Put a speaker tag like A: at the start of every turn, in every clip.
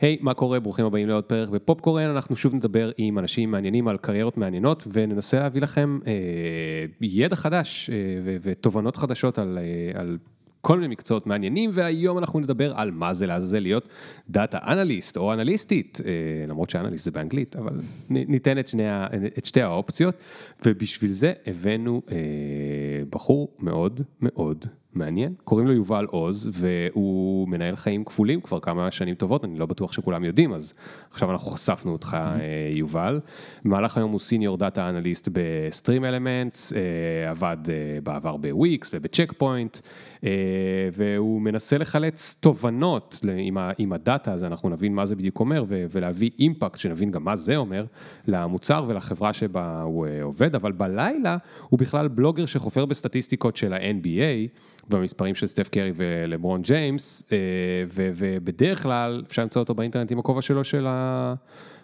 A: היי, hey, מה קורה? ברוכים הבאים לעוד פרק בפופקורן, אנחנו שוב נדבר עם אנשים מעניינים על קריירות מעניינות וננסה להביא לכם אה, ידע חדש אה, ותובנות חדשות על, אה, על כל מיני מקצועות מעניינים, והיום אנחנו נדבר על מה זה לעזאזל להיות דאטה אנליסט או אנליסטית, אה, למרות שאנליסט זה באנגלית, אבל ניתן את, שני, את שתי האופציות, ובשביל זה הבאנו אה, בחור מאוד מאוד מעניין, קוראים לו יובל עוז, והוא מנהל חיים כפולים כבר כמה שנים טובות, אני לא בטוח שכולם יודעים, אז עכשיו אנחנו חשפנו אותך, אה, יובל. במהלך היום הוא senior data analyst בסטרים אלמנטס, אה, עבד אה, בעבר בוויקס ובצ'ק פוינט, והוא מנסה לחלץ תובנות עם, עם ה data הזה, אנחנו נבין מה זה בדיוק אומר, ולהביא impact, שנבין גם מה זה אומר, למוצר ולחברה שבה הוא עובד, אבל בלילה הוא בכלל בלוגר שחופר בסטטיסטיקות של ה-NBA. במספרים של סטף קרי ולברון ג'יימס, אה, ובדרך כלל אפשר למצוא אותו באינטרנט עם הכובע שלו של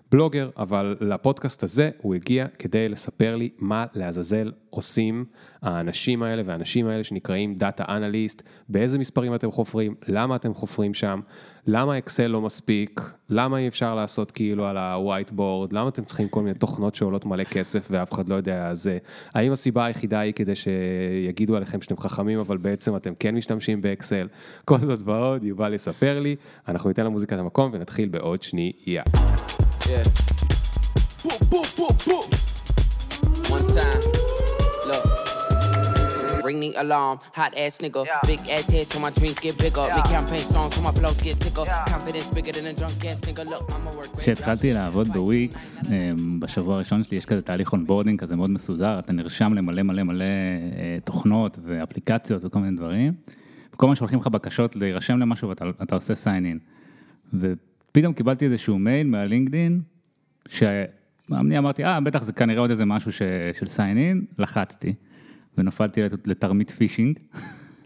A: הבלוגר, אבל לפודקאסט הזה הוא הגיע כדי לספר לי מה לעזאזל עושים האנשים האלה והאנשים האלה שנקראים דאטה אנליסט, באיזה מספרים אתם חופרים, למה אתם חופרים שם, למה אקסל לא מספיק, למה אי אפשר לעשות כאילו על ה-white board, למה אתם צריכים כל מיני תוכנות שעולות מלא כסף ואף אחד לא יודע זה, האם הסיבה היחידה היא כדי שיגידו עליכם שאתם חכמים אבל בעצם אתם כן משתמשים באקסל, כל זאת ועוד, יובל יספר לי, אנחנו ניתן למוזיקת המקום ונתחיל בעוד שנייה. Yeah. One time. ring the alarm. Hot ass nigga, yeah. big ass head so my dreams get bigger. Yeah. Make campaign songs so my flows get sicker. Yeah. Confidence bigger than a drunk ass nigga. Look, I'm a work. כשהתחלתי לעבוד בוויקס, בשבוע הראשון שלי יש כזה תהליך onboarding כזה מאוד מסודר, אתה נרשם למלא מלא מלא תוכנות ואפליקציות וכל מיני דברים. וכל מה שהולכים לך בקשות להירשם למשהו ואתה עושה sign in. ופתאום קיבלתי איזשהו מייל מהלינקדין, שאני אמרתי, אה, בטח זה כנראה עוד איזה משהו של sign in, לחצתי. ונפלתי לתרמית phishing.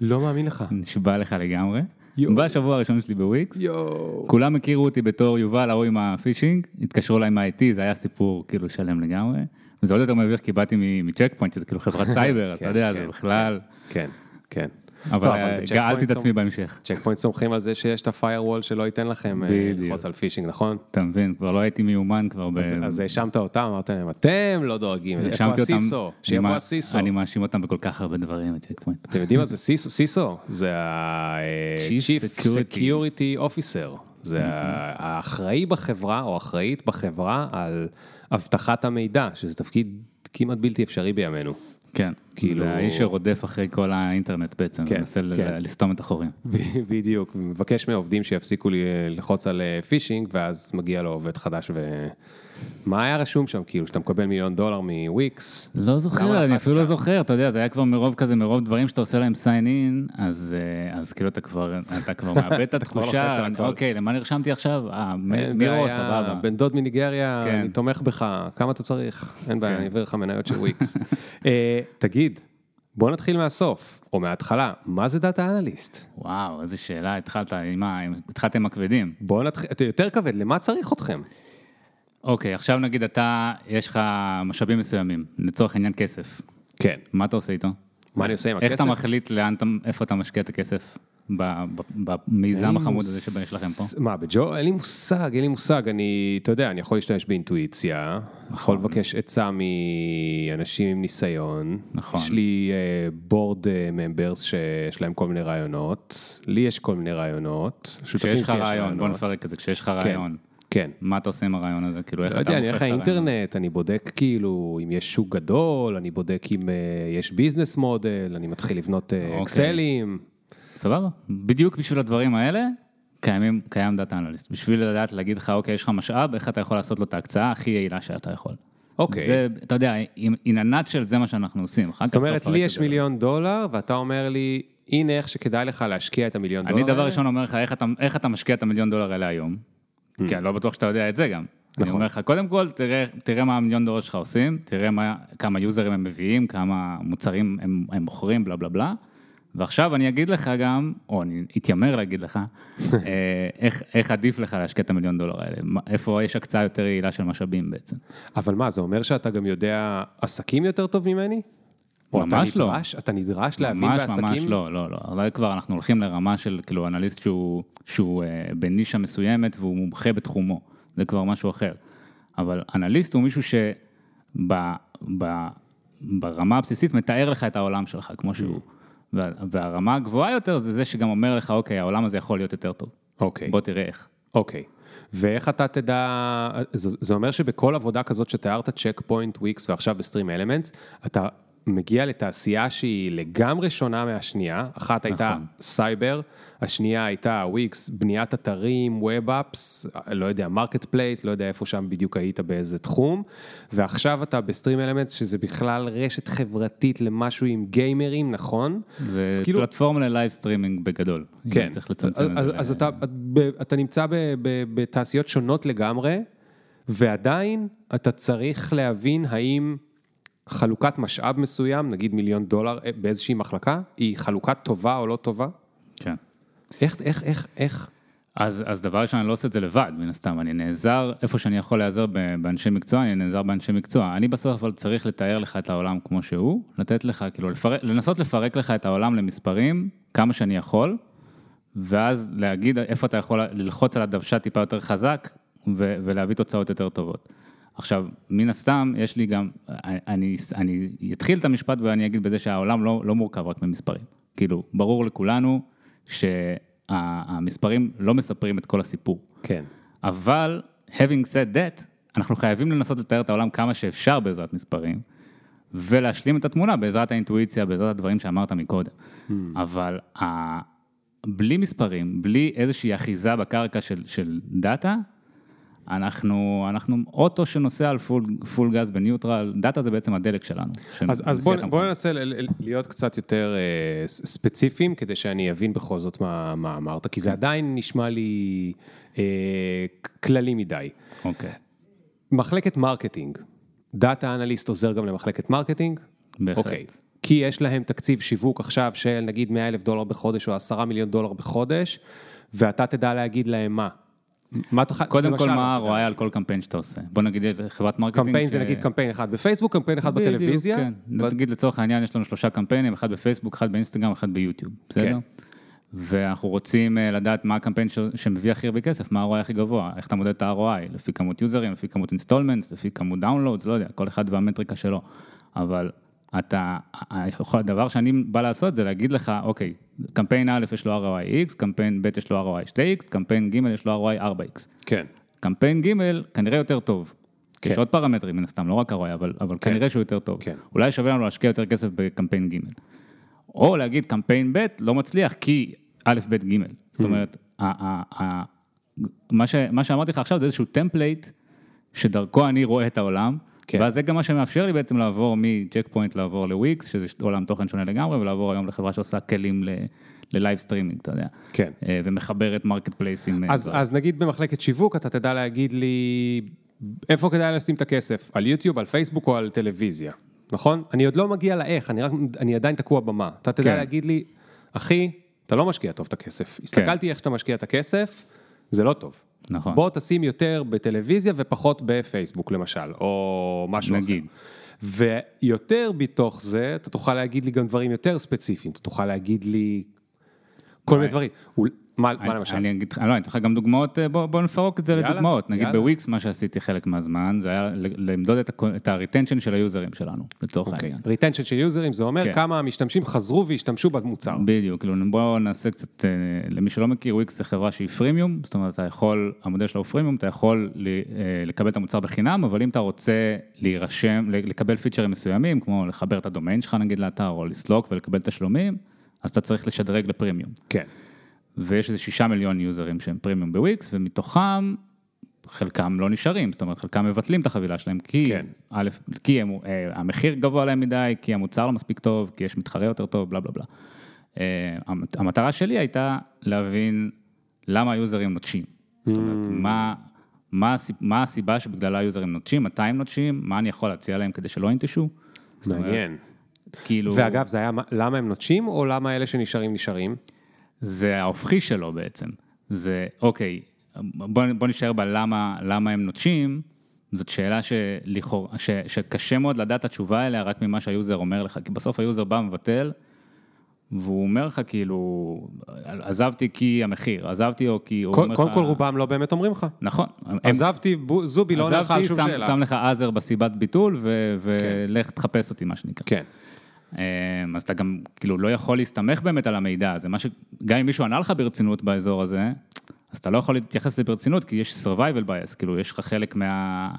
A: לא מאמין לך. נשבע לך לגמרי. בשבוע הראשון שלי בוויקס, כולם הכירו אותי בתור יובל ההוא עם ה phishing, התקשרו אליי מה-IT, זה היה סיפור כאילו שלם לגמרי. וזה עוד יותר מביך כי באתי מצ'ק פוינט, שזה כאילו חברת סייבר, אתה יודע, זה כן, בכלל...
B: כן, כן.
A: אבל גאלתי את עצמי בהמשך.
B: צ'ק פוינט סומכים על זה שיש את ה firewall שלא ייתן לכם אה, ללחוץ על phishing, נכון?
A: אתה מבין, כבר לא הייתי מיומן כבר ב...
B: אז האשמת אותם, אמרת להם, אתם לא דואגים, איפה ה CISO? שיבוא ה CISO.
A: אני מאשים אותם בכל כך הרבה דברים, צ'ק פוינט.
B: אתם יודעים מה זה CISO? CISO זה ה-Chief Security Officer. זה האחראי בחברה או האחראית בחברה על אבטחת המידע, שזה תפקיד כמעט בלתי אפשרי בימינו.
A: כן, כאילו... זה האיש שרודף אחרי כל האינטרנט בעצם, כן, מנסה כן. לסתום את החורים.
B: בדיוק, מבקש מהעובדים שיפסיקו ללחוץ על פישינג, אה, ואז מגיע לו עובד חדש ו... מה היה רשום שם, כאילו, שאתה מקבל מיליון דולר מוויקס?
A: לא זוכר, אני אפילו לא זוכר, אתה יודע, זה היה כבר מרוב כזה, מרוב דברים שאתה עושה להם sign in, אז, אה, אז כאילו אתה כבר, אתה כבר מאבד את התחושה, אוקיי, למה נרשמתי עכשיו? אה, מירו, סבבה.
B: בן דוד מניגריה, כן. אני תומך בך, כמה אתה צריך? אין בעיה, כן. אני אעביר לך מניות של וויקס. אה, תגיד, בוא נתחיל מהסוף, או מההתחלה, מה זה דאטה אנליסט?
A: וואו, איזה שאלה, התחלת עם מה, התחלת עם הכבדים.
B: בוא נתחיל, אתה יותר כבד, למה צריך אתכם?
A: אוקיי, עכשיו נגיד אתה, יש לך משאבים מסוימים, לצורך העניין כסף.
B: כן.
A: מה אתה עושה איתו?
B: מה אני עושה עם הכסף?
A: איך אתה מחליט לאן, איפה אתה משקיע את הכסף? במיזם החמוד הזה שיש לכם פה?
B: מה, בג'ו? אין לי מושג, אין לי מושג. אני, אתה יודע, אני יכול להשתמש באינטואיציה, יכול נכון. לבקש עצה מאנשים עם ניסיון.
A: נכון.
B: יש לי בורד uh, ממברס שיש להם כל מיני רעיונות, לי יש כל מיני רעיונות.
A: כשיש לך רעיון, בוא נפרק את זה, כשיש לך כן. רעיון.
B: כן.
A: מה אתה עושה עם הרעיון הזה? כאילו, איך
B: לא
A: אתה
B: יודע, אני הולך לאינטרנט, אני בודק כאילו אם יש שוק גדול, אני בודק אם uh, יש ביזנס מודל, אני מתחיל לבנות uh, אקסלים.
A: סבבה, בדיוק בשביל הדברים האלה, קיימים, קיים דאטה אנליסט. בשביל לדעת להגיד לך, אוקיי, יש לך משאב, איך אתה יכול לעשות לו את ההקצאה הכי יעילה שאתה יכול.
B: אוקיי.
A: זה, אתה יודע, in a nutshell זה מה שאנחנו עושים.
B: זאת אומרת, לי יש מיליון דולר, ואתה אומר לי, הנה איך שכדאי לך להשקיע את המיליון דולר
A: אני דבר ראשון אומר לך, איך אתה, איך אתה משקיע את המיליון דולר האלה היום? Mm. כי אני לא בטוח שאתה יודע את זה גם. נכון. אני אומר לך, קודם כל, תראה, תראה מה המיליון דולר שלך עושים, תראה מה, כמה יוזרים הם מביאים, כמה מוצרים הם, הם מוכרים, בלה בלה בלה. ועכשיו אני אגיד לך גם, או אני אתיימר להגיד לך, אה, איך, איך עדיף לך להשקיע את המיליון דולר האלה, איפה יש הקצאה יותר יעילה של משאבים בעצם.
B: אבל מה, זה אומר שאתה גם יודע עסקים יותר טוב ממני? ממש לא. נדרש, אתה נדרש להבין
A: ממש,
B: בעסקים?
A: ממש לא, לא, לא. אבל כבר אנחנו הולכים לרמה של כאילו אנליסט שהוא, שהוא אה, בנישה מסוימת והוא מומחה בתחומו, זה כבר משהו אחר. אבל אנליסט הוא מישהו שברמה הבסיסית מתאר לך את העולם שלך כמו שהוא. Mm. והרמה הגבוהה יותר זה זה שגם אומר לך, אוקיי, העולם הזה יכול להיות יותר טוב.
B: אוקיי.
A: בוא תראה איך.
B: אוקיי. ואיך אתה תדע, זה אומר שבכל עבודה כזאת שתיארת, צ'ק פוינט, וויקס ועכשיו בסטרים אלמנטס, אתה מגיע לתעשייה שהיא לגמרי שונה מהשנייה, אחת נכון. הייתה סייבר, השנייה הייתה וויקס, בניית אתרים, web apps, לא יודע, marketplace, לא יודע איפה שם בדיוק היית באיזה תחום, ועכשיו אתה בסטרים אלמנטס, שזה בכלל רשת חברתית למשהו עם גיימרים, נכון?
A: זה כאילו... פלטפורמה ל live streaming בגדול,
B: כן, צריך לצמצם אז, את זה. אז אתה, אתה נמצא בתעשיות שונות לגמרי, ועדיין אתה צריך להבין האם... חלוקת משאב מסוים, נגיד מיליון דולר אה, באיזושהי מחלקה, היא חלוקה טובה או לא טובה?
A: כן.
B: איך, איך, איך, איך?
A: אז, אז דבר ראשון, אני לא עושה את זה לבד, מן הסתם, אני נעזר, איפה שאני יכול להיעזר באנשי מקצוע, אני נעזר באנשי מקצוע. אני בסוף אבל צריך לתאר לך את העולם כמו שהוא, לתת לך, כאילו, לפרק, לנסות לפרק לך את העולם למספרים, כמה שאני יכול, ואז להגיד איפה אתה יכול ללחוץ על הדוושה טיפה יותר חזק, ו, ולהביא תוצאות יותר טובות. עכשיו, מן הסתם, יש לי גם, אני, אני אתחיל את המשפט ואני אגיד בזה שהעולם לא, לא מורכב רק ממספרים. כאילו, ברור לכולנו שהמספרים לא מספרים את כל הסיפור.
B: כן.
A: אבל, having said that, אנחנו חייבים לנסות לתאר את העולם כמה שאפשר בעזרת מספרים, ולהשלים את התמונה בעזרת האינטואיציה, בעזרת הדברים שאמרת מקודם. Hmm. אבל ה... בלי מספרים, בלי איזושהי אחיזה בקרקע של, של data, אנחנו, אנחנו אוטו שנוסע על full, full גז בניוטרל, data זה בעצם הדלק שלנו.
B: אז, אז בואו בוא ננסה להיות קצת יותר אה, ספציפיים, כדי שאני אבין בכל זאת מה, מה אמרת, כי זה עדיין נשמע לי אה, כללי מדי.
A: אוקיי.
B: מחלקת marketing, data analyst עוזר גם למחלקת marketing?
A: בהחלט. אוקיי.
B: כי יש להם תקציב שיווק עכשיו של נגיד 100 אלף דולר בחודש או 10 מיליון דולר בחודש, ואתה תדע להגיד להם מה,
A: מה אתה... קודם כל, מה ה-ROI על כל קמפיין שאתה עושה? בוא נגיד חברת marketing...
B: קמפיין זה נגיד קמפיין אחד בפייסבוק, קמפיין אחד בטלוויזיה.
A: כן, נגיד לצורך העניין יש לנו שלושה קמפיינים, אחד בפייסבוק, אחד באינסטגרם, אחד ביוטיוב, בסדר? כן. ואנחנו רוצים אה, לדעת מה הקמפיין שמביא הכי הרבה כסף, מה ה-ROI הכי גבוה, איך אתה מודד את ה-ROI, לפי כמות users, לפי כמות installments, לפי כמות downloads, לא יודע, כל אחד וה metric ה שלו. אבל אתה, הדבר שאני בא לעשות זה להגיד לך, אוקיי, קמפיין א' יש לו ROI X, קמפיין ב' יש לו ROI 2X, קמפיין ג' יש לו ROI 4X.
B: כן.
A: קמפיין ג' כנראה יותר טוב. כן. יש עוד פרמטרים מן הסתם, לא רק ROI, אבל, אבל כן. כנראה שהוא יותר טוב. כן. אולי שווה לנו להשקיע יותר כסף בקמפיין ג'. או להגיד קמפיין ב' לא מצליח כי א', ב', ג'. זאת mm. אומרת, ה, ה, ה, מה, ש, מה שאמרתי לך עכשיו זה איזשהו template שדרכו אני רואה את העולם. כן. ואז זה גם מה שמאפשר לי בעצם לעבור מצ'ק פוינט לעבור לוויקס, שזה עולם תוכן שונה לגמרי, ולעבור היום לחברה שעושה כלים ל live streaming, אתה יודע.
B: כן.
A: ומחברת marketplace
B: ים. אז, אז נגיד במחלקת שיווק, אתה תדע להגיד לי איפה כדאי לשים את הכסף, על יוטיוב, על פייסבוק או על טלוויזיה, נכון? אני עוד לא מגיע לאיך, אני, רק, אני עדיין תקוע במה. אתה תדע כן. להגיד לי, אחי, אתה לא משקיע טוב את הכסף. כן. הסתכלתי איך שאתה משקיע את הכסף, זה לא טוב.
A: נכון.
B: בוא תשים יותר בטלוויזיה ופחות בפייסבוק למשל, או משהו
A: נגיד.
B: אחר. ויותר בתוך זה, אתה תוכל להגיד לי גם דברים יותר ספציפיים, אתה תוכל להגיד לי כל מיני דברים. מה, מה למשל?
A: אני אגיד לך, לא, אני אתן לך גם דוגמאות, אה, בוא, בוא נפרוק את זה יאללה, לדוגמאות. נגיד. בוויקס, מה שעשיתי חלק מהזמן, זה היה למדוד את ה-retension של היוזרים שלנו, לצורך okay. אוקיי.
B: העניין. retention של יוזרים, זה אומר כן. כמה המשתמשים חזרו והשתמשו במוצר.
A: בדיוק, כאילו בואו נעשה קצת, אה, למי שלא מכיר, וויקס זה חברה שהיא פרימיום, זאת אומרת, אתה יכול, המודל שלו הוא פרימיום, אתה יכול אה, לקבל את המוצר בחינם, אבל אם אתה רוצה להירשם, לקבל פיצ'רים מסוימים, כמו לחבר את הדומיין שלך נגיד לאתר, או לסלוק ולקבל תשלומים, אז אתה צריך לשדרג לפרימיום.
B: כן.
A: ויש איזה שישה מיליון יוזרים שהם פרימיום בוויקס, ומתוכם חלקם לא נשארים, זאת אומרת חלקם מבטלים את החבילה שלהם, כי, כן. א', כי הם, אה, המחיר גבוה להם מדי, כי המוצר לא מספיק טוב, כי יש מתחרה יותר טוב, בלה בלה בלה. אה, המטרה שלי הייתה להבין למה היוזרים נוטשים. זאת אומרת, mm. מה, מה, מה הסיבה שבגללה היוזרים נוטשים, מתי הם נוטשים, מה אני יכול להציע להם כדי שלא ינטשו.
B: מעניין. כאילו... ואגב, זה היה למה הם נוטשים, או למה אלה שנשארים נשארים?
A: זה ההופכי שלו בעצם. זה, אוקיי, בוא, בוא נשאר בלמה למה הם נוטשים, זאת שאלה שלכאורה, ש, שקשה מאוד לדעת התשובה אליה רק ממה שה user אומר לך, כי בסוף ה user בא מבטל, והוא אומר לך כאילו, עזבתי כי המחיר, עזבתי או כי הוא
B: אומר לך... קודם כל רובם לא באמת אומרים לך.
A: נכון.
B: עזבתי, זובי לא עונה לך על שום שאלה.
A: עזבתי, שם לך עזר בסיבת ביטול, ולך כן. תחפש אותי, מה שנקרא.
B: כן.
A: אמ, אז אתה גם כאילו לא יכול להסתמך באמת על המידע הזה, מה ש... גם אם מישהו ענה לך ברצינות באזור הזה, אז אתה לא יכול להתייחס לזה ברצינות, כי יש survival bias, כאילו יש לך חלק מה...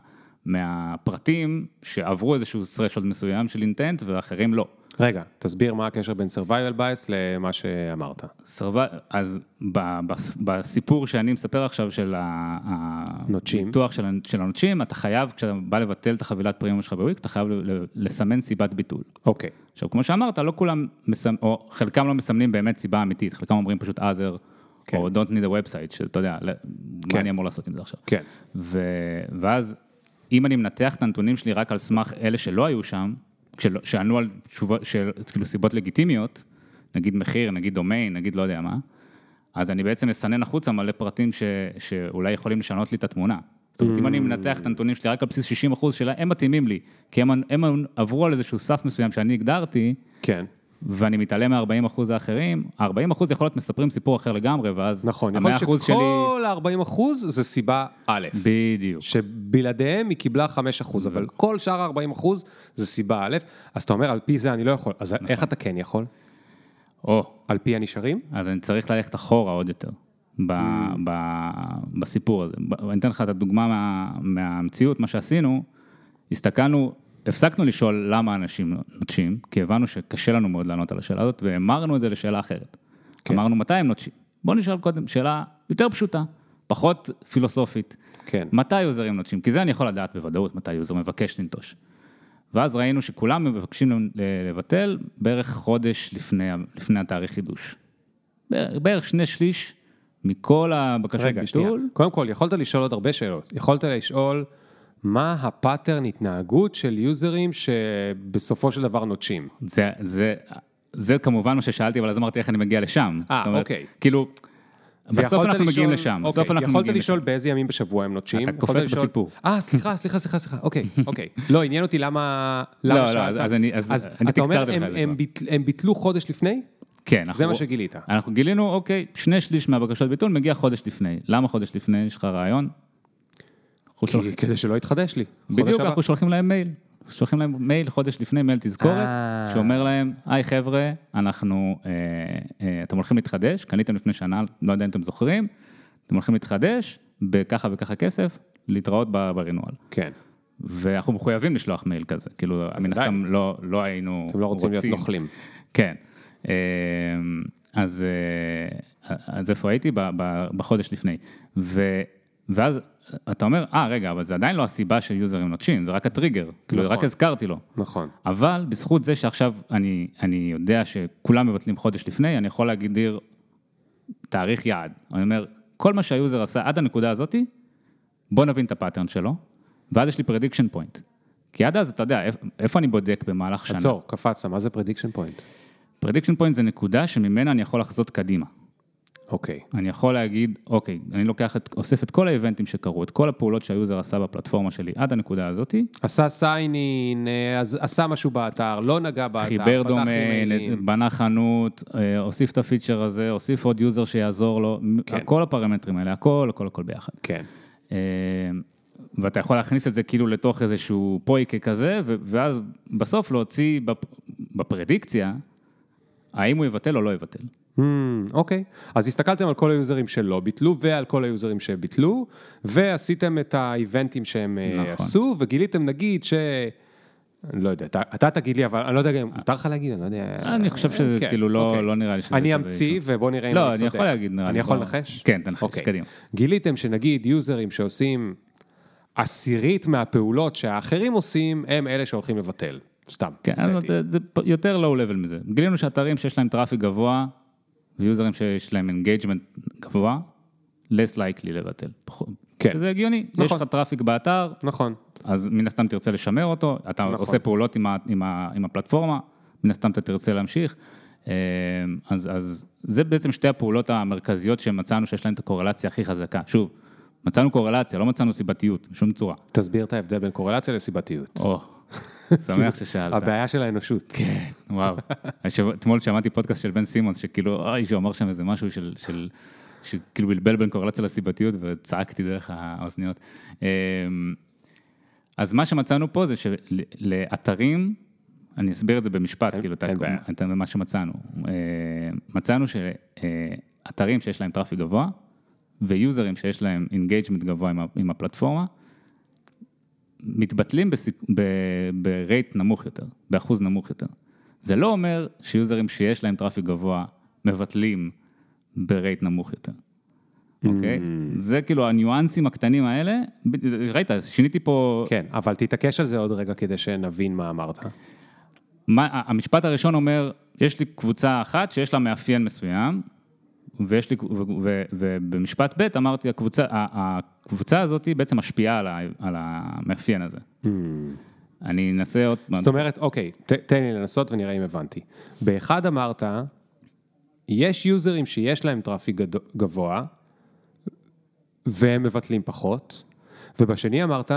A: מהפרטים שעברו איזשהו threshold מסוים של אינטנט ואחרים לא.
B: רגע, תסביר מה הקשר בין survival bias למה שאמרת.
A: אז בסיפור שאני מספר עכשיו של הניתוח של, של הנוטשים, אתה חייב, כשאתה בא לבטל את החבילת פרימיום שלך בוויקס, אתה חייב לסמן סיבת ביטול.
B: אוקיי. Okay.
A: עכשיו, כמו שאמרת, לא כולם, מסמ... או חלקם לא מסמנים באמת סיבה אמיתית, חלקם אומרים פשוט other, כן. או don't need a website, שאתה יודע, כן. מה אני אמור לעשות עם זה עכשיו.
B: כן.
A: ו... ואז, אם אני מנתח את הנתונים שלי רק על סמך אלה שלא היו שם, שענו על תשובות, של, כאילו סיבות לגיטימיות, נגיד מחיר, נגיד דומיין, נגיד לא יודע מה, אז אני בעצם מסנן החוצה מלא פרטים ש, שאולי יכולים לשנות לי את התמונה. זאת אומרת, אם אני מנתח את הנתונים שלי רק על בסיס 60 אחוז שלהם, הם מתאימים לי, כי הם, הם עברו על איזשהו סף מסוים שאני הגדרתי,
B: כן.
A: ואני מתעלם מ-40 אחוז האחרים, 40 אחוז יכול להיות מספרים סיפור אחר לגמרי, ואז
B: נכון, יכול להיות שכל ה-40 אחוז זה סיבה א',
A: בדיוק,
B: שבלעדיהם היא קיבלה 5 אחוז, אבל כל שאר ה-40 אחוז זה סיבה א', אז אתה אומר, על פי זה אני לא יכול, אז נכון. איך אתה כן יכול?
A: או.
B: על פי הנשארים?
A: אז אני צריך ללכת אחורה עוד יותר. ב, mm. ב, בסיפור הזה. אני אתן לך את הדוגמה מה, מהמציאות, מה שעשינו, הסתכלנו הפסקנו לשאול למה אנשים נוטשים, כי הבנו שקשה לנו מאוד לענות על השאלה הזאת, והמרנו את זה לשאלה אחרת. כן. אמרנו, מתי הם נוטשים? בואו נשאל קודם שאלה יותר פשוטה, פחות פילוסופית.
B: כן.
A: מתי users נוטשים? כי זה אני יכול לדעת בוודאות מתי user מבקש לנטוש. ואז ראינו שכולם מבקשים לבטל בערך חודש לפני, לפני התאריך חידוש. בערך שני שליש מכל הבקשות ביטול. רגע, שנייה.
B: קודם כל, יכולת לשאול עוד הרבה שאלות. יכולת לשאול... מה הפאטרן התנהגות של יוזרים שבסופו של דבר נוטשים?
A: זה, זה, זה כמובן מה ששאלתי, אבל אז אמרתי איך אני מגיע לשם.
B: אה, אוקיי.
A: כאילו, בסוף אנחנו לשאול, מגיעים לשם.
B: אוקיי, בסוף אנחנו יכולת מגיעים לשאול לשם. באיזה ימים בשבוע הם נוטשים.
A: אתה קופץ לשאול... בסיפור.
B: אה, סליחה, סליחה, סליחה, סליחה, אוקיי, אוקיי. לא, עניין אותי למה, למה
A: לא, לא שאלת. לא, אז אני, אז, אז אני
B: אתה אומר, הם, הם, ביטל, הם ביטלו חודש לפני?
A: כן.
B: זה מה שגילית.
A: אנחנו גילינו, אוקיי, שני שליש מהבקשות ביטול מגיע חודש לפני. למה חודש לפני? יש לך רעיון?
B: כי, כדי שלא יתחדש לי.
A: בדיוק, אנחנו שולחים להם מייל. שולחים להם מייל חודש לפני, מייל תזכורת, אה. שאומר להם, היי חבר'ה, אנחנו, אה, אה, אתם הולכים להתחדש, קניתם לפני שנה, לא יודע אם אתם זוכרים, אתם הולכים להתחדש בככה וככה כסף, להתראות ברנואל.
B: כן.
A: ואנחנו מחויבים לשלוח מייל כזה, כאילו, מן הסתם לא, לא היינו רוצים.
B: אתם לא רוצים להיות נוכלים.
A: כן. אז, אז איפה הייתי? בחודש לפני. ו, ואז אתה אומר, אה, רגע, אבל זה עדיין לא הסיבה שיוזרים נוטשים, זה רק הטריגר, כאילו, נכון. רק הזכרתי לו.
B: נכון.
A: אבל בזכות זה שעכשיו אני, אני יודע שכולם מבטלים חודש לפני, אני יכול להגדיר תאריך יעד. אני אומר, כל מה שה user עשה עד הנקודה הזאתי, בוא נבין את ה pattern שלו, ואז יש לי prediction point. כי עד אז, אתה יודע, איפה אני בודק במהלך שנה?
B: עצור, קפצת, מה זה prediction point?
A: prediction point זה נקודה שממנה אני יכול לחזות קדימה.
B: אוקיי.
A: Okay. אני יכול להגיד, אוקיי, אני לוקח את, אוסף את כל האיבנטים שקרו, את כל הפעולות שה user עשה בפלטפורמה שלי עד הנקודה הזאתי.
B: עשה sign in, עשה משהו באתר, לא נגע באתר,
A: חיבר דומיין, בנה חנות, אה, הוסיף את ה feature הזה, הוסיף עוד user שיעזור לו, כן. כל הפרמטרים האלה, הכל, הכל, הכל ביחד.
B: כן.
A: אה, ואתה יכול להכניס את זה כאילו לתוך איזשהו פויקה כזה, ואז בסוף להוציא בפרדיקציה, האם הוא יבטל או לא יבטל.
B: Hmm, אוקיי, okay. אז הסתכלתם על כל היוזרים שלא ביטלו ועל כל היוזרים שביטלו, ועשיתם את האיבנטים שהם אה, נכון. עשו, וגיליתם נגיד ש... אני לא יודע, אתה, אתה תגיד לי, אבל אני לא יודע, מותר לך להגיד, אני לא יודע.
A: אני חושב שזה כן, כאילו לא, אוקיי. לא נראה לי שזה...
B: אני אמציא ובוא נראה אם
A: לא, אני צודק. לא, אני יכול להגיד, נראה לי.
B: אני יכול לנחש?
A: כן, תנחש, אוקיי. קדימה.
B: גיליתם שנגיד יוזרים שעושים עשירית מהפעולות שהאחרים עושים, הם אלה שהולכים לבטל. סתם.
A: כן, זה, זה יותר low level מזה. גילינו שאתרים שיש להם traffic גבוה, ויוזרים שיש להם engagement גבוה, less likely לבטל. כן. זה הגיוני, נכון. יש לך traffic באתר,
B: נכון.
A: אז מן הסתם תרצה לשמר אותו, אתה נכון. עושה פעולות עם, ה, עם, ה, עם הפלטפורמה, מן הסתם אתה תרצה להמשיך. אה, אז, אז זה בעצם שתי הפעולות המרכזיות שמצאנו שיש להן את הקורלציה הכי חזקה. שוב, מצאנו קורלציה, לא מצאנו סיבתיות, בשום צורה.
B: תסביר את ההבדל בין קורלציה לסיבתיות.
A: או, שמח ששאלת.
B: הבעיה של האנושות.
A: כן, וואו. אתמול שמעתי פודקאסט של בן סימונס, שכאילו, אוי, שהוא אמר שם איזה משהו של, של, שכאילו בלבל בין קורלציה לסיבתיות, וצעקתי דרך האוזניות. אמ, אז מה שמצאנו פה זה שלאתרים, אני אסביר את זה במשפט, כאילו, את מה שמצאנו. אה, מצאנו שאתרים שיש להם traffic גבוה, ויוזרים שיש להם engagement גבוה עם הפלטפורמה, מתבטלים ב rate נמוך יותר, באחוז נמוך יותר. זה לא אומר שיוזרים שיש להם traffic גבוה מבטלים ברייט נמוך יותר. אוקיי? Mm. זה כאילו הניואנסים הקטנים האלה, ראית, שיניתי פה...
B: כן, אבל תתעקש על זה עוד רגע כדי שנבין מה אמרת.
A: מה, המשפט הראשון אומר, יש לי קבוצה אחת שיש לה מאפיין מסוים, ויש לי, ו, ו, ובמשפט ב' אמרתי, הקבוצה, הקבוצה הזאת בעצם משפיעה על, ה, על המאפיין הזה. Mm. אני אנסה עוד...
B: זאת אומרת, אוקיי, ת, תן לי לנסות ונראה אם הבנתי. באחד אמרת, יש יוזרים שיש להם traffic גבוה, והם מבטלים פחות, ובשני אמרת,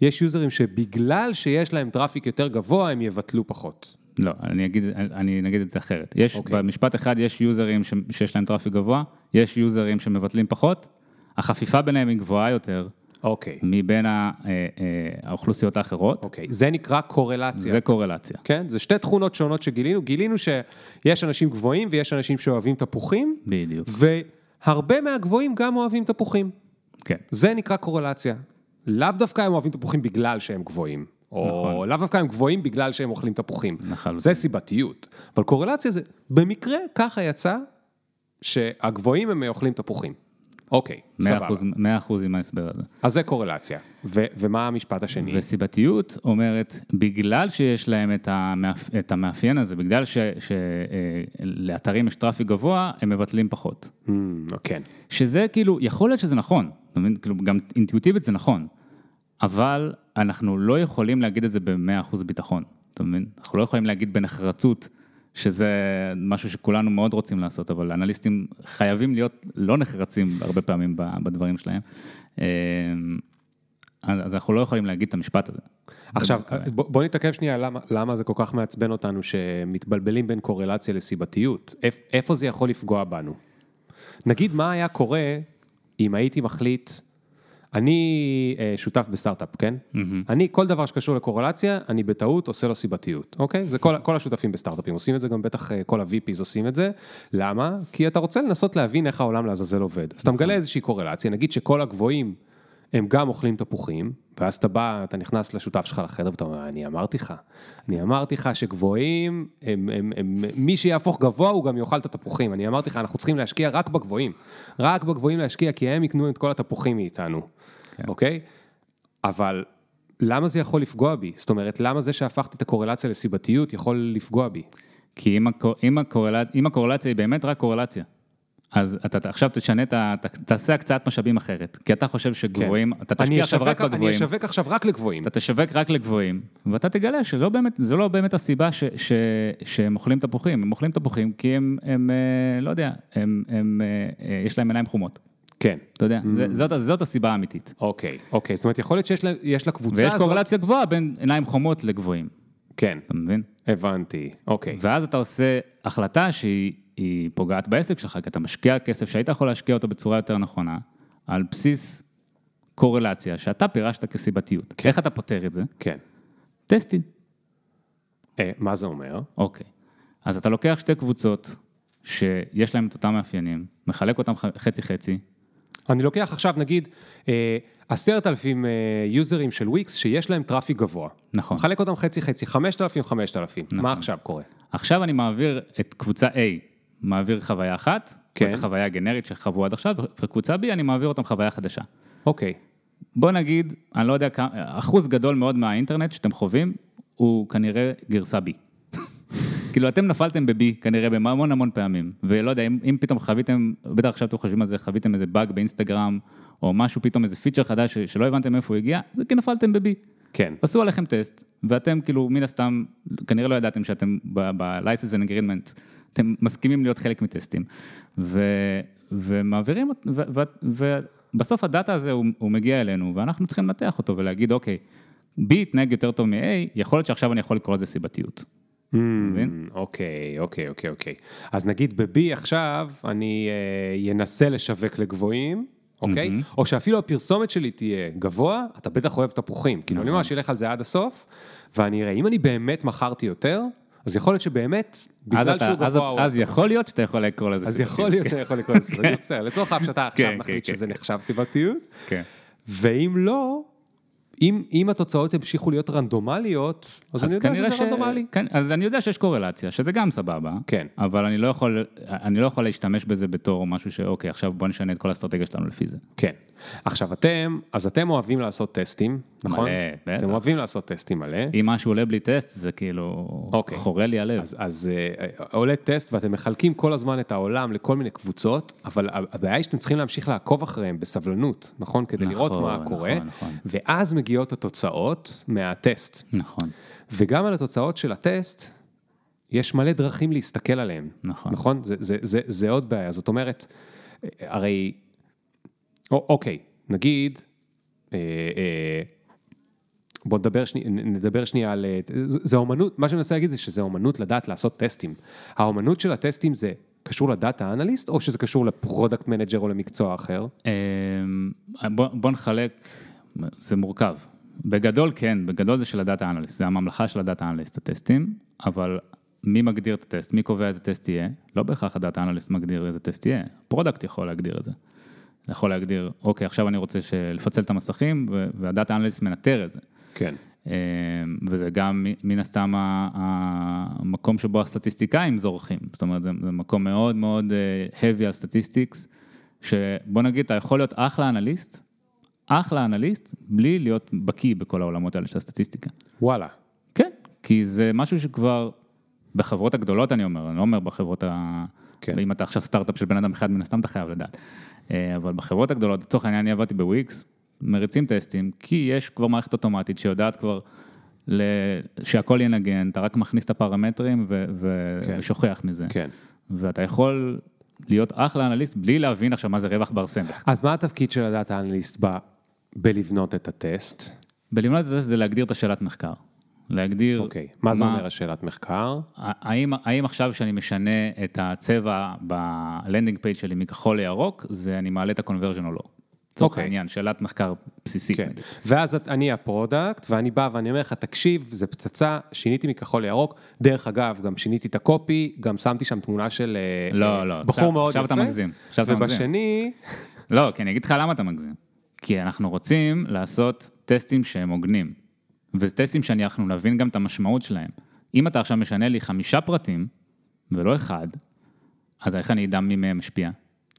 B: יש יוזרים שבגלל שיש להם traffic יותר גבוה, הם יבטלו פחות.
A: לא, אני אגיד, אני אגיד את זה אחרת. יש, okay. אוקיי. במשפט אחד יש יוזרים ש, שיש להם traffic גבוה, יש יוזרים שמבטלים פחות, החפיפה ביניהם היא גבוהה יותר.
B: אוקיי. Okay.
A: מבין אה, אה, האוכלוסיות האחרות.
B: אוקיי, okay. זה נקרא קורלציה.
A: זה קורלציה.
B: כן, זה שתי תכונות שונות שגילינו. גילינו שיש אנשים גבוהים ויש אנשים שאוהבים תפוחים.
A: בדיוק.
B: והרבה מהגבוהים גם אוהבים תפוחים.
A: כן.
B: זה נקרא קורלציה. לאו דווקא הם אוהבים תפוחים בגלל שהם גבוהים. או נכון. לאו דווקא הם גבוהים בגלל שהם אוכלים תפוחים.
A: נכון.
B: זה סיבתיות. אבל קורלציה זה, במקרה ככה יצא שהגבוהים הם אוכלים תפוחים. אוקיי, סבבה.
A: מאה אחוז עם ההסבר הזה.
B: אז זה קורלציה. ו- ומה המשפט השני?
A: וסיבתיות אומרת, בגלל שיש להם את, המאפ... את המאפיין הזה, בגלל שלאתרים ש... יש traffic גבוה, הם מבטלים פחות.
B: Mm, כן.
A: שזה כאילו, יכול להיות שזה נכון, כאילו, גם אינטואיטיבית זה נכון, אבל אנחנו לא יכולים להגיד את זה ב-100% ביטחון, אתה מבין? אנחנו לא יכולים להגיד בנחרצות. שזה משהו שכולנו מאוד רוצים לעשות, אבל אנליסטים חייבים להיות לא נחרצים הרבה פעמים בדברים שלהם. אמ, אז אנחנו לא יכולים להגיד את המשפט הזה.
B: עכשיו, בוא, בוא נתעכב שנייה למה, למה זה כל כך מעצבן אותנו שמתבלבלים בין קורלציה לסיבתיות. איפה זה יכול לפגוע בנו? נגיד מה היה קורה אם הייתי מחליט אני אה, שותף בסטארט-אפ, כן? Mm-hmm. אני, כל דבר שקשור לקורלציה, אני בטעות עושה לו סיבתיות, אוקיי? זה כל, כל השותפים בסטארט-אפים עושים את זה, גם בטח אה, כל ה-VPs עושים את זה. למה? כי אתה רוצה לנסות להבין איך העולם לעזאזל עובד. אז אתה מגלה איזושהי קורלציה, נגיד שכל הגבוהים הם גם אוכלים תפוחים, ואז אתה בא, אתה נכנס לשותף שלך לחדר ואתה אומר, אני אמרתי לך, אני אמרתי לך שגבוהים, הם, הם, הם, מי שיהפוך גבוה הוא גם יאכל את התפוחים, אני אמרתי לך, אנחנו צריכים להשקיע רק בגבוהים, רק בגבוהים להשקיע, כי הם יקנו את כל התפוחים מאיתנו, כן. אוקיי? אבל למה זה יכול לפגוע בי? זאת אומרת, למה זה שהפכתי את הקורלציה לסיבתיות יכול לפגוע בי?
A: כי אם, הקור, אם, הקורלצ, אם הקורלציה היא באמת רק קורלציה, אז אתה עכשיו תשנה, את ה... תעשה הקצאת משאבים אחרת, כי אתה חושב שגבוהים, כן. אתה תשקיע עכשיו רק בגבוהים.
B: אני אשווק עכשיו רק לגבוהים.
A: אתה תשווק רק לגבוהים, ואתה תגלה שלא באמת, זה לא באמת הסיבה ש, ש, שהם אוכלים תפוחים, הם אוכלים תפוחים כי הם, הם אה, לא יודע, הם, הם, אה, יש להם עיניים חומות.
B: כן.
A: אתה יודע, mm. זאת, זאת הסיבה האמיתית.
B: אוקיי, אוקיי, זאת אומרת, יכול להיות שיש לה, לה קבוצה
A: ויש הזאת... ויש קורלציה גבוהה בין עיניים חומות לגבוהים.
B: כן.
A: אתה מבין?
B: הבנתי, אוקיי.
A: ואז אתה עושה החלטה שהיא... היא פוגעת בעסק שלך, כי אתה משקיע כסף שהיית יכול להשקיע אותו בצורה יותר נכונה, על בסיס קורלציה שאתה פירשת כסיבתיות. כן. איך אתה פותר את זה?
B: כן.
A: טסטים.
B: אה, מה זה אומר?
A: אוקיי. אז אתה לוקח שתי קבוצות שיש להן את אותם מאפיינים, מחלק אותם חצי-חצי.
B: אני לוקח עכשיו נגיד אה, עשרת אלפים אה, יוזרים של וויקס שיש להם traffic גבוה.
A: נכון.
B: מחלק אותם חצי-חצי, חמשת אלפים, חמשת אלפים. מה נכון. עכשיו קורה?
A: עכשיו אני מעביר את קבוצה A מעביר חוויה אחת, כן. את החוויה הגנרית שחוו עד עכשיו, וקבוצה B אני מעביר אותם חוויה חדשה.
B: אוקיי.
A: בוא נגיד, אני לא יודע כמה, אחוז גדול מאוד מהאינטרנט שאתם חווים, הוא כנראה גרסה B. כאילו אתם נפלתם ב-B כנראה בהמון המון פעמים, ולא יודע, אם, אם פתאום חוויתם, בטח עכשיו אתם חושבים על זה, חוויתם איזה באג באינסטגרם, או משהו, פתאום איזה פיצ'ר חדש שלא הבנתם איפה הוא הגיע, זה כי נפלתם ב-B.
B: כן.
A: עשו עליכם טסט, ואתם כאילו, מן הסתם, כנראה לא ידעתם שאתם ב-license and agreement אתם מסכימים להיות חלק מטסטים, ו, ומעבירים, ו, ו, בסוף הדאטה הזה הוא, הוא מגיע אלינו, ואנחנו צריכים לנתח אותו ולהגיד, אוקיי, B יתנהג יותר טוב מ-A, יכול להיות שעכשיו אני יכול לקרוא לזה סיבתיות.
B: Mm, אוקיי, אוקיי, אוקיי, אוקיי. אז נגיד ב-B עכשיו, אני אנסה אה, לשווק לגבוהים, אוקיי? Mm-hmm. או שאפילו הפרסומת שלי תהיה גבוה, אתה בטח אוהב תפוחים. כאילו, אני נכון. ממש אלך על זה עד הסוף, ואני אראה, אם אני באמת מכרתי יותר, אז יכול להיות שבאמת,
A: בגלל שהוא גבוה... אז יכול להיות שאתה יכול לקרוא לזה
B: סיבתיות. אז יכול להיות שאתה יכול לקרוא לזה סיבתיות, בסדר, לצורך ההפשטה עכשיו כן, נחליט כן, שזה כן. נחשב סיבתיות, ואם לא, אם, אם התוצאות המשיכו להיות רנדומליות, אז, אז אני יודע שזה ש... רנדומלי.
A: כן, אז אני יודע שיש קורלציה, שזה גם סבבה.
B: כן.
A: אבל אני לא יכול, אני לא יכול להשתמש בזה בתור משהו שאוקיי, עכשיו בוא נשנה את כל האסטרטגיה שלנו לפי זה.
B: כן. עכשיו אתם, אז אתם אוהבים לעשות טסטים, נכון?
A: מלא, בטח.
B: אתם אוהבים לעשות טסטים מלא.
A: אם משהו עולה בלי טסט, זה כאילו אוקיי. חורה לי הלב.
B: אז, אז uh, עולה טסט ואתם מחלקים כל הזמן את העולם לכל מיני קבוצות, אבל הבעיה היא שאתם צריכים להמשיך לעקוב אחריהם בסבלנות, נכון? כדי נכון, לראות מה נכון, קורה, נכון. ואז מגיעות התוצאות מהטסט.
A: נכון.
B: וגם על התוצאות של הטסט, יש מלא דרכים להסתכל עליהם.
A: נכון.
B: נכון? זה, זה, זה, זה עוד בעיה. זאת אומרת, הרי, או, אוקיי, נגיד, אה, אה, בוא נדבר, שני, נדבר שנייה על, זה, זה אומנות, מה שאני מנסה להגיד זה שזה אומנות לדעת לעשות טסטים. האומנות של הטסטים זה קשור ל data analyst, או שזה קשור ל product manager או למקצוע אחר?
A: אמ, בוא, בוא נחלק, זה מורכב. בגדול כן, בגדול זה של ה data analyst, זה הממלכה של ה data analyst, הטסטים, אבל מי מגדיר את הטסט, מי קובע איזה טסט יהיה, לא בהכרח ה data analyst מגדיר איזה טסט יהיה, product יכול להגדיר את זה. יכול להגדיר, אוקיי, עכשיו אני רוצה לפצל את המסכים, וה data analyst מנטר את זה.
B: כן.
A: אמ, וזה גם מן הסתם המקום שבו הסטטיסטיקאים זורחים, זאת אומרת, זה, זה מקום מאוד מאוד אה, heavy על statistics, שבוא נגיד, אתה יכול להיות אחלה אנליסט, אחלה אנליסט, בלי להיות בקיא בכל העולמות האלה של הסטטיסטיקה.
B: וואלה.
A: כן, כי זה משהו שכבר, בחברות הגדולות אני אומר, אני לא אומר בחברות ה... כן. אם אתה עכשיו סטארט-אפ של בן אדם אחד, מן הסתם אתה חייב לדעת. אה, אבל בחברות הגדולות, לצורך העניין אני עבדתי בוויקס, מריצים טסטים, כי יש כבר מערכת אוטומטית שיודעת כבר ל... שהכל ינגן, אתה רק מכניס את הפרמטרים ו... ו... כן. ושוכח מזה.
B: כן.
A: ואתה יכול להיות אחלה אנליסט בלי להבין עכשיו מה זה רווח בר סמך.
B: אז מה התפקיד של הדאטה אנליסט ב... בלבנות את הטסט?
A: בלבנות את הטסט זה להגדיר את השאלת מחקר. להגדיר...
B: אוקיי, okay. מה זה אומר השאלת מחקר?
A: האם, האם עכשיו שאני משנה את הצבע ב landing page שלי מכחול לירוק, זה אני מעלה את ה conversion או לא? לצורך okay. אוקיי. העניין, שאלת מחקר בסיסית. כן.
B: ואז אני ה product, ואני בא ואני אומר לך, תקשיב, זה פצצה, שיניתי מכחול לירוק, דרך אגב, גם שיניתי את ה copy, גם שמתי שם תמונה של
A: אה, לא, לא,
B: בחור עכשיו, מאוד
A: עכשיו
B: יפה.
A: אתה מגזים.
B: עכשיו אתה מגזים. ובשני...
A: לא, כי אני אגיד לך למה אתה מגזים. כי אנחנו רוצים לעשות טסטים שהם הוגנים. וזה טסטים שאנחנו נבין גם את המשמעות שלהם. אם אתה עכשיו משנה לי חמישה פרטים, ולא אחד, אז איך אני אדע מי מהם משפיע?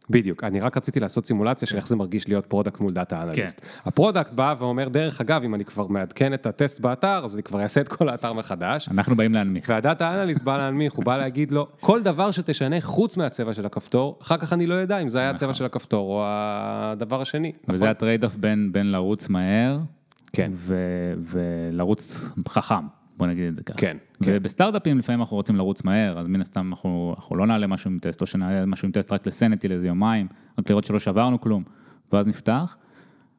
B: בדיוק, אני רק רציתי לעשות סימולציה של איך זה מרגיש להיות product מול data analyst. כן. ה product בא ואומר, דרך אגב, אם אני כבר מעדכן את הטסט באתר, אז אני כבר אעשה את כל האתר מחדש.
A: אנחנו באים להנמיך.
B: וה data analyst בא להנמיך, הוא בא להגיד לו, כל דבר שתשנה חוץ מהצבע של הכפתור, אחר כך אני לא אדע אם זה היה הצבע נכון. של הכפתור או הדבר השני.
A: וזה נכון? ה trade-off בין, בין לרוץ מהר, כן. ולרוץ חכם. בוא נגיד את זה ככה.
B: כן.
A: כן. ובסטארט-אפים לפעמים אנחנו רוצים לרוץ מהר, אז מן הסתם אנחנו, אנחנו לא נעלה משהו עם טסט, או שנעלה משהו עם טסט רק ל sanity לאיזה יומיים, רק לראות שלא שברנו כלום, ואז נפתח.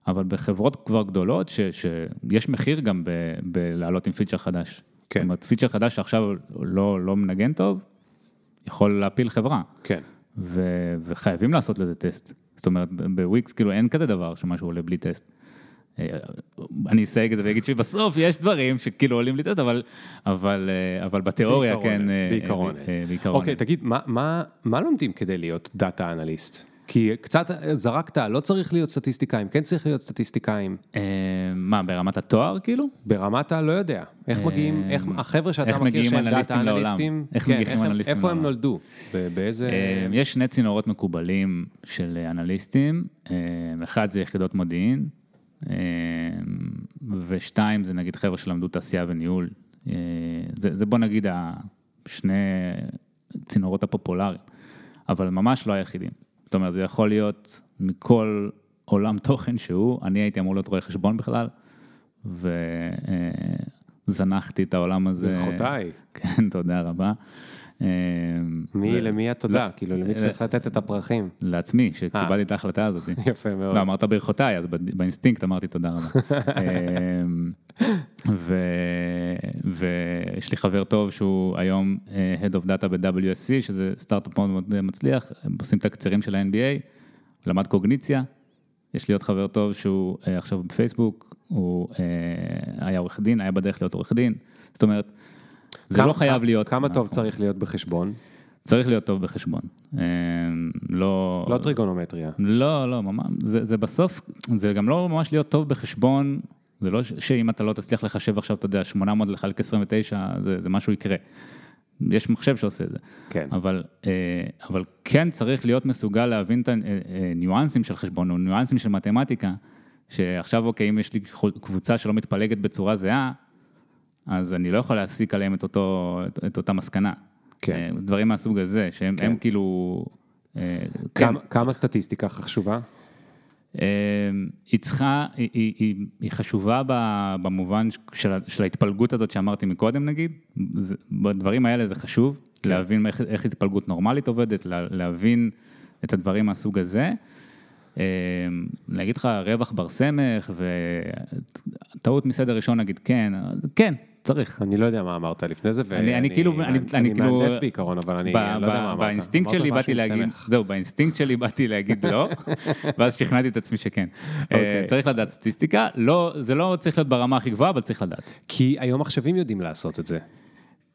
A: אבל בחברות כבר גדולות, ש, שיש מחיר גם בלעלות עם פיצ'ר חדש. כן. זאת אומרת, פיצ'ר חדש שעכשיו לא, לא מנגן טוב, יכול להפיל חברה.
B: כן.
A: ו, וחייבים לעשות לזה טסט. זאת אומרת, בוויקס כאילו אין כזה דבר שמשהו עולה בלי טסט. אני אסייג את זה ואגיד שבסוף יש דברים שכאילו עולים בלי אבל, אבל, אה, אבל בתיאוריה כן,
B: אה, בעיקרון. אה, בעיקרון. אוקיי, תגיד, מה, מה, מה לומדים כדי להיות דאטה אנליסט? כי קצת זרקת, לא צריך להיות סטטיסטיקאים, כן צריך להיות סטטיסטיקאים.
A: מה, ברמת התואר כאילו?
B: ברמת הלא יודע. איך מגיעים, איך החבר'ה שאתה מכיר שהם דאטה אנליסטים,
A: איך כן, מגיעים אנליסטים
B: לעולם? איפה הם נולדו? באיזה...
A: יש שני צינורות מקובלים של אנליסטים, אחד זה יחידות מודיעין. אמ, ושתיים זה נגיד חבר'ה שלמדו תעשייה וניהול. אה, זה, זה בוא נגיד השני צינורות הפופולריים, אבל ממש לא היחידים. זאת אומרת, זה יכול להיות מכל עולם תוכן שהוא, אני הייתי אמור להיות רואה חשבון בכלל, וזנחתי את העולם הזה.
B: ברכותיי.
A: כן, תודה רבה.
B: מי, למי התודה? לא, כאילו, למי צריך לתת את הפרחים?
A: לעצמי, שקיבלתי את ההחלטה הזאת.
B: יפה מאוד.
A: לא, אמרת ברכותיי, אז באינסטינקט אמרתי תודה רבה. ויש לי חבר טוב שהוא היום Head of Data ב-WSC, שזה סטארט-אפ מאוד מאוד מצליח, הם עושים את הקצרים של ה-NBA, למד קוגניציה. יש לי עוד חבר טוב שהוא עכשיו בפייסבוק, הוא היה עורך דין, היה בדרך להיות עורך דין. זאת אומרת, זה לא חייב להיות...
B: כמה טוב צריך להיות בחשבון?
A: צריך להיות טוב בחשבון. לא...
B: לא טריגונומטריה.
A: לא, לא, ממש, זה, זה בסוף, זה גם לא ממש להיות טוב בחשבון, זה לא שאם אתה לא תצליח לחשב עכשיו, אתה יודע, 800 לחלק 29, זה, זה משהו יקרה. יש מחשב שעושה את זה.
B: כן.
A: אבל, אבל כן צריך להיות מסוגל להבין את הניואנסים של חשבון, או ניואנסים של מתמטיקה, שעכשיו, אוקיי, אם יש לי קבוצה שלא מתפלגת בצורה זהה, אז אני לא יכול להסיק עליהם את, אותו, את, את אותה מסקנה.
B: כן.
A: דברים מהסוג הזה, שהם כן. כאילו...
B: כמה, כן. כמה סטטיסטיקה חשובה?
A: היא צריכה, היא, היא, היא חשובה במובן של, של ההתפלגות הזאת שאמרתי מקודם נגיד, זה, בדברים האלה זה חשוב, כן. להבין איך, איך התפלגות נורמלית עובדת, לה, להבין את הדברים מהסוג הזה. להגיד לך רווח בר סמך וטעות מסדר ראשון נגיד כן, כן, צריך.
B: אני לא יודע מה אמרת לפני זה,
A: ואני אני כאילו, אני,
B: אני כאילו, מהנדס בעיקרון, אבל אני לא יודע מה אמרת.
A: באינסטינקט שלי באתי להגיד, זהו, באינסטינקט שלי באתי להגיד לא, ואז שכנעתי את עצמי שכן. Okay. אוקיי. צריך לדעת סטטיסטיקה, לא, זה לא צריך להיות ברמה הכי גבוהה, אבל צריך לדעת.
B: כי היום מחשבים יודעים לעשות את זה.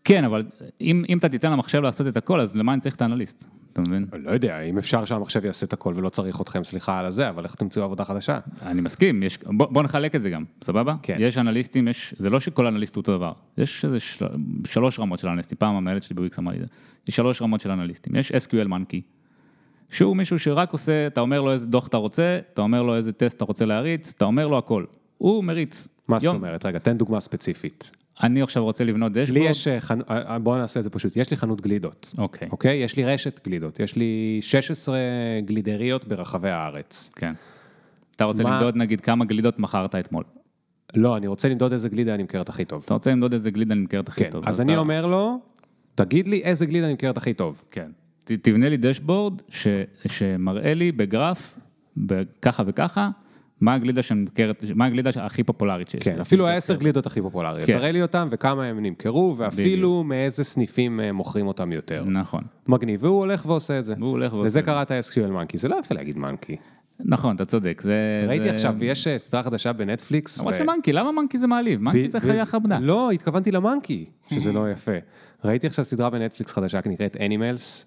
A: כן, אבל אם, אם אתה תיתן למחשב לעשות את הכל, אז למה אני צריך את האנליסט? אתה מבין?
B: לא יודע, אם אפשר שהמחשב יעשה את הכל ולא צריך אתכם, סליחה על הזה, אבל איך תמצאו עבודה חדשה?
A: אני מסכים, יש, בוא, בוא נחלק את זה גם, סבבה?
B: כן.
A: יש אנליסטים, יש, זה לא שכל אנליסט הוא אותו דבר, יש איזה של, שלוש רמות של אנליסטים, פעם המנהלת שלי בוויקס אמרה לי זה, יש שלוש רמות של אנליסטים, יש SQL מנקי, שהוא מישהו שרק עושה, אתה אומר לו איזה דוח אתה רוצה, אתה אומר לו איזה טסט אתה רוצה להריץ, אתה אומר לו הכל, הוא מריץ.
B: מה זאת אומרת? רגע, תן דוגמה ספציפית.
A: אני עכשיו רוצה לבנות דשבורד.
B: לי יש, חנ... בואו נעשה את זה פשוט, יש לי חנות גלידות.
A: אוקיי.
B: אוקיי? יש לי רשת גלידות, יש לי 16 גלידריות ברחבי הארץ.
A: כן. אתה רוצה מה... למדוד נגיד כמה גלידות מכרת אתמול.
B: לא, אני רוצה למדוד איזה גלידה נמכרת הכי טוב.
A: אתה רוצה למדוד איזה גלידה נמכרת הכי
B: כן,
A: טוב.
B: אז אני אתה... אומר לו, תגיד לי איזה גלידה נמכרת הכי טוב.
A: כן. ת, תבנה לי דשבורד ש... שמראה לי בגרף, בככה וככה, מה הגלידה שנמכרת, מה הגלידה הכי פופולרית שיש.
B: כן, אפילו העשר גלידות הכי פופולריות. כן. תראה לי אותם וכמה הם נמכרו, ואפילו מאיזה סניפים אה, מוכרים אותם יותר.
A: נכון.
B: מגניב, והוא הולך ועושה את זה.
A: והוא הולך ועושה
B: לזה קראת SQL מנקי, זה לא יפה להגיד מנקי.
A: נכון, אתה צודק, זה...
B: ראיתי עכשיו, יש אה, סדרה חדשה בנטפליקס.
A: למרות שמנקי, למה מנקי זה מעליב? מנקי זה חיה חמדה.
B: לא, התכוונתי למנקי, שזה לא יפה. ראיתי עכשיו סדרה בנטפליקס חדשה, נקראת Animals.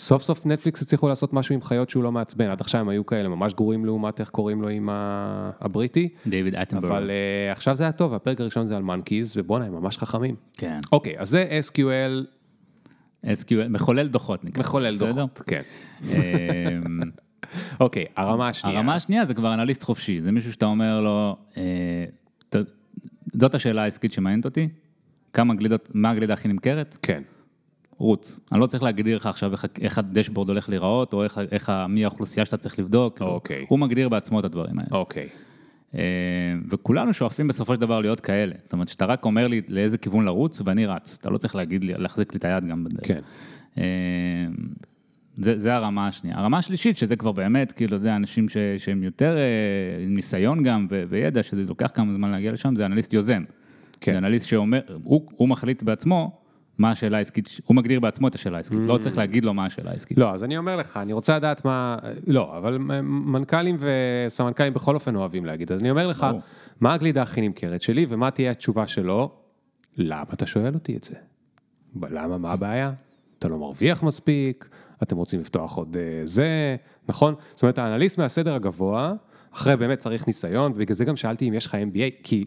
B: סוף סוף נטפליקס הצליחו לעשות משהו עם חיות שהוא לא מעצבן, עד עכשיו הם היו כאלה ממש גרועים לעומת איך קוראים לו עם הבריטי.
A: דיוויד אטנבורג.
B: אבל uh, עכשיו זה היה טוב, הפרק הראשון זה על מנקיז, ובואנה הם ממש חכמים.
A: כן.
B: אוקיי, אז זה SQL.
A: SQL, מחולל דוחות נקרא.
B: מחולל דוחות, כן. אמ, אוקיי, הרמה השנייה.
A: הרמה השנייה זה כבר אנליסט חופשי, זה מישהו שאתה אומר לו, אה, זאת השאלה העסקית שמעניינת אותי, כמה גלידות, מה הגלידה הכי נמכרת?
B: כן.
A: רוץ. אני לא צריך להגדיר לך עכשיו איך, איך הדשבורד הולך להיראות, או איך, איך, מי האוכלוסייה שאתה צריך לבדוק.
B: אוקיי.
A: הוא מגדיר בעצמו את הדברים האלה.
B: אוקיי.
A: אה, וכולנו שואפים בסופו של דבר להיות כאלה. זאת אומרת, שאתה רק אומר לי לאיזה כיוון לרוץ, ואני רץ. אתה לא צריך להגיד לי, להחזיק לי את היד גם בדרך.
B: כן.
A: אה, זה, זה הרמה השנייה. הרמה השלישית, שזה כבר באמת, כאילו, אתה יודע, אנשים ש, שהם יותר אה, עם ניסיון גם ו, וידע, שזה לוקח כמה זמן להגיע לשם, זה אנליסט יוזם.
B: כן.
A: זה אנליסט שאומר, הוא, הוא מחליט בעצמו מה השאלה העסקית, הוא מגדיר בעצמו את השאלה העסקית, לא צריך להגיד לו מה השאלה העסקית.
B: לא, אז אני אומר לך, אני רוצה לדעת מה, לא, אבל מנכ"לים וסמנכ"לים בכל אופן אוהבים להגיד, אז אני אומר לך, מה הגלידה הכי נמכרת שלי, ומה תהיה התשובה שלו, למה אתה שואל אותי את זה? למה, מה הבעיה? אתה לא מרוויח מספיק, אתם רוצים לפתוח עוד אה, זה, נכון? זאת אומרת, האנליסט מהסדר הגבוה, אחרי באמת צריך ניסיון, ובגלל זה גם שאלתי אם יש לך MBA, כי...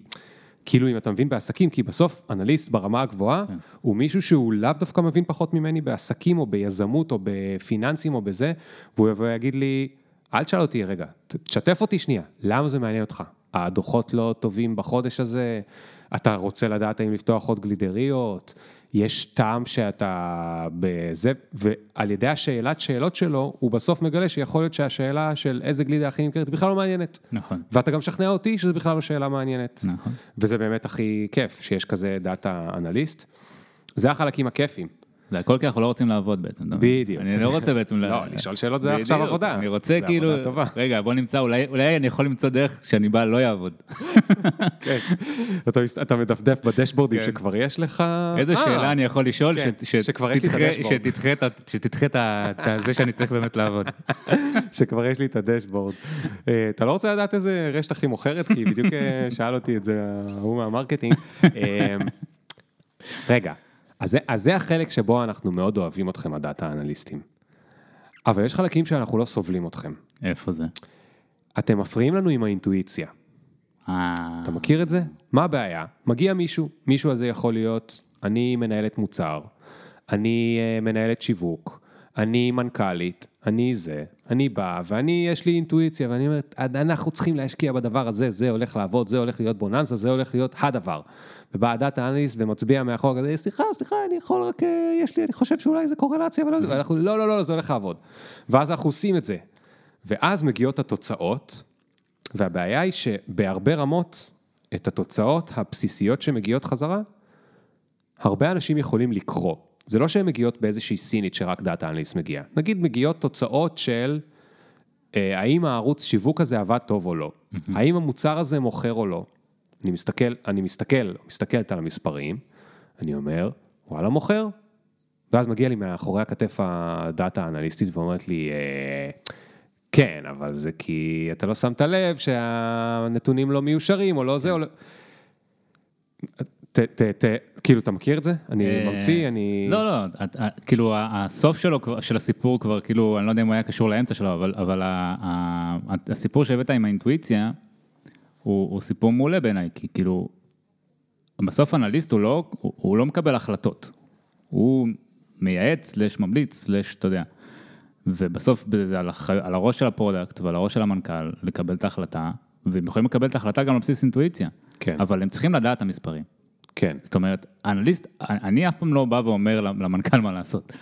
B: כאילו אם אתה מבין בעסקים, כי בסוף אנליסט ברמה הגבוהה, כן. הוא מישהו שהוא לאו דווקא מבין פחות ממני בעסקים או ביזמות או בפיננסים או בזה, והוא יבוא ויגיד לי, אל תשאל אותי רגע, תשתף אותי שנייה, למה זה מעניין אותך? הדוחות לא טובים בחודש הזה, אתה רוצה לדעת האם לפתוח עוד גלידריות, יש טעם שאתה בזה, ועל ידי השאלת שאלות שלו, הוא בסוף מגלה שיכול להיות שהשאלה של איזה גלידה הכי נמכרת בכלל לא מעניינת.
A: נכון.
B: ואתה גם משכנע אותי שזה בכלל לא שאלה מעניינת.
A: נכון.
B: וזה באמת הכי כיף, שיש כזה דאטה אנליסט. זה החלקים הכיפים.
A: זה הכל כי אנחנו לא רוצים לעבוד בעצם.
B: בדיוק.
A: אני לא רוצה בעצם...
B: לא, לשאול שאלות זה עכשיו עבודה.
A: אני רוצה כאילו... רגע, בוא נמצא, אולי אני יכול למצוא דרך שאני בא לא יעבוד.
B: כן. אתה מדפדף בדשבורדים כן. שכבר יש לך...
A: איזה אה. שאלה אני יכול לשאול
B: כן.
A: שתדחה את זה שאני צריך באמת לעבוד.
B: שכבר יש לי את הדשבורד. אה, אתה לא רוצה לדעת איזה רשת הכי מוכרת? כי בדיוק אה, שאל אותי את זה ההוא מהמרקטינג. רגע. אז זה, אז זה החלק שבו אנחנו מאוד אוהבים אתכם, הדאטה אנליסטים. אבל יש חלקים שאנחנו לא סובלים אתכם.
A: איפה זה?
B: אתם מפריעים לנו עם האינטואיציה.
A: אה...
B: אתה מכיר את זה? מה הבעיה? מגיע מישהו, מישהו הזה יכול להיות, אני מנהלת מוצר, אני uh, מנהלת שיווק, אני מנכ"לית, אני זה, אני בא, ואני, יש לי אינטואיציה, ואני אומרת, אנחנו צריכים להשקיע בדבר הזה, זה הולך לעבוד, זה הולך להיות בוננזה, זה הולך להיות הדבר. ובא הדאטה אנליסט ומצביע מאחור, כזה, סליחה, סליחה, אני יכול רק, אה, יש לי, אני חושב שאולי זה קורלציה, אבל לא, לא, לא, לא, זה הולך לעבוד. ואז אנחנו עושים את זה. ואז מגיעות התוצאות, והבעיה היא שבהרבה רמות, את התוצאות הבסיסיות שמגיעות חזרה, הרבה אנשים יכולים לקרוא. זה לא שהן מגיעות באיזושהי סינית שרק דאטה אנליסט מגיע. נגיד מגיעות תוצאות של אה, האם הערוץ שיווק הזה עבד טוב או לא, mm-hmm. האם המוצר הזה מוכר או לא. אני מסתכל, אני מסתכל, מסתכלת על המספרים, אני אומר, וואלה מוכר. ואז מגיע לי מאחורי הכתף הדאטה האנליסטית ואומרת לי, אה, כן, אבל זה כי אתה לא שמת לב שהנתונים לא מיושרים או לא זה או לא... ת, ת, ת, כאילו, אתה מכיר את זה? אני אה, ממציא, אני...
A: לא, לא, כאילו, הסוף שלו, של הסיפור כבר, כאילו, אני לא יודע אם הוא היה קשור לאמצע שלו, אבל, אבל הסיפור שהבאת עם האינטואיציה, הוא, הוא סיפור מעולה בעיניי, כי כאילו, בסוף אנליסט הוא לא, הוא, הוא לא מקבל החלטות. הוא מייעץ, slash ממליץ, slash, אתה יודע. ובסוף זה על, הח... על הראש של ה product ועל הראש של המנכ"ל לקבל את ההחלטה, והם יכולים לקבל את ההחלטה גם על בסיס אינטואיציה.
B: כן.
A: אבל הם צריכים לדעת את המספרים.
B: כן.
A: זאת אומרת, אנליסט, אני אף פעם לא בא ואומר למנכ"ל מה לעשות.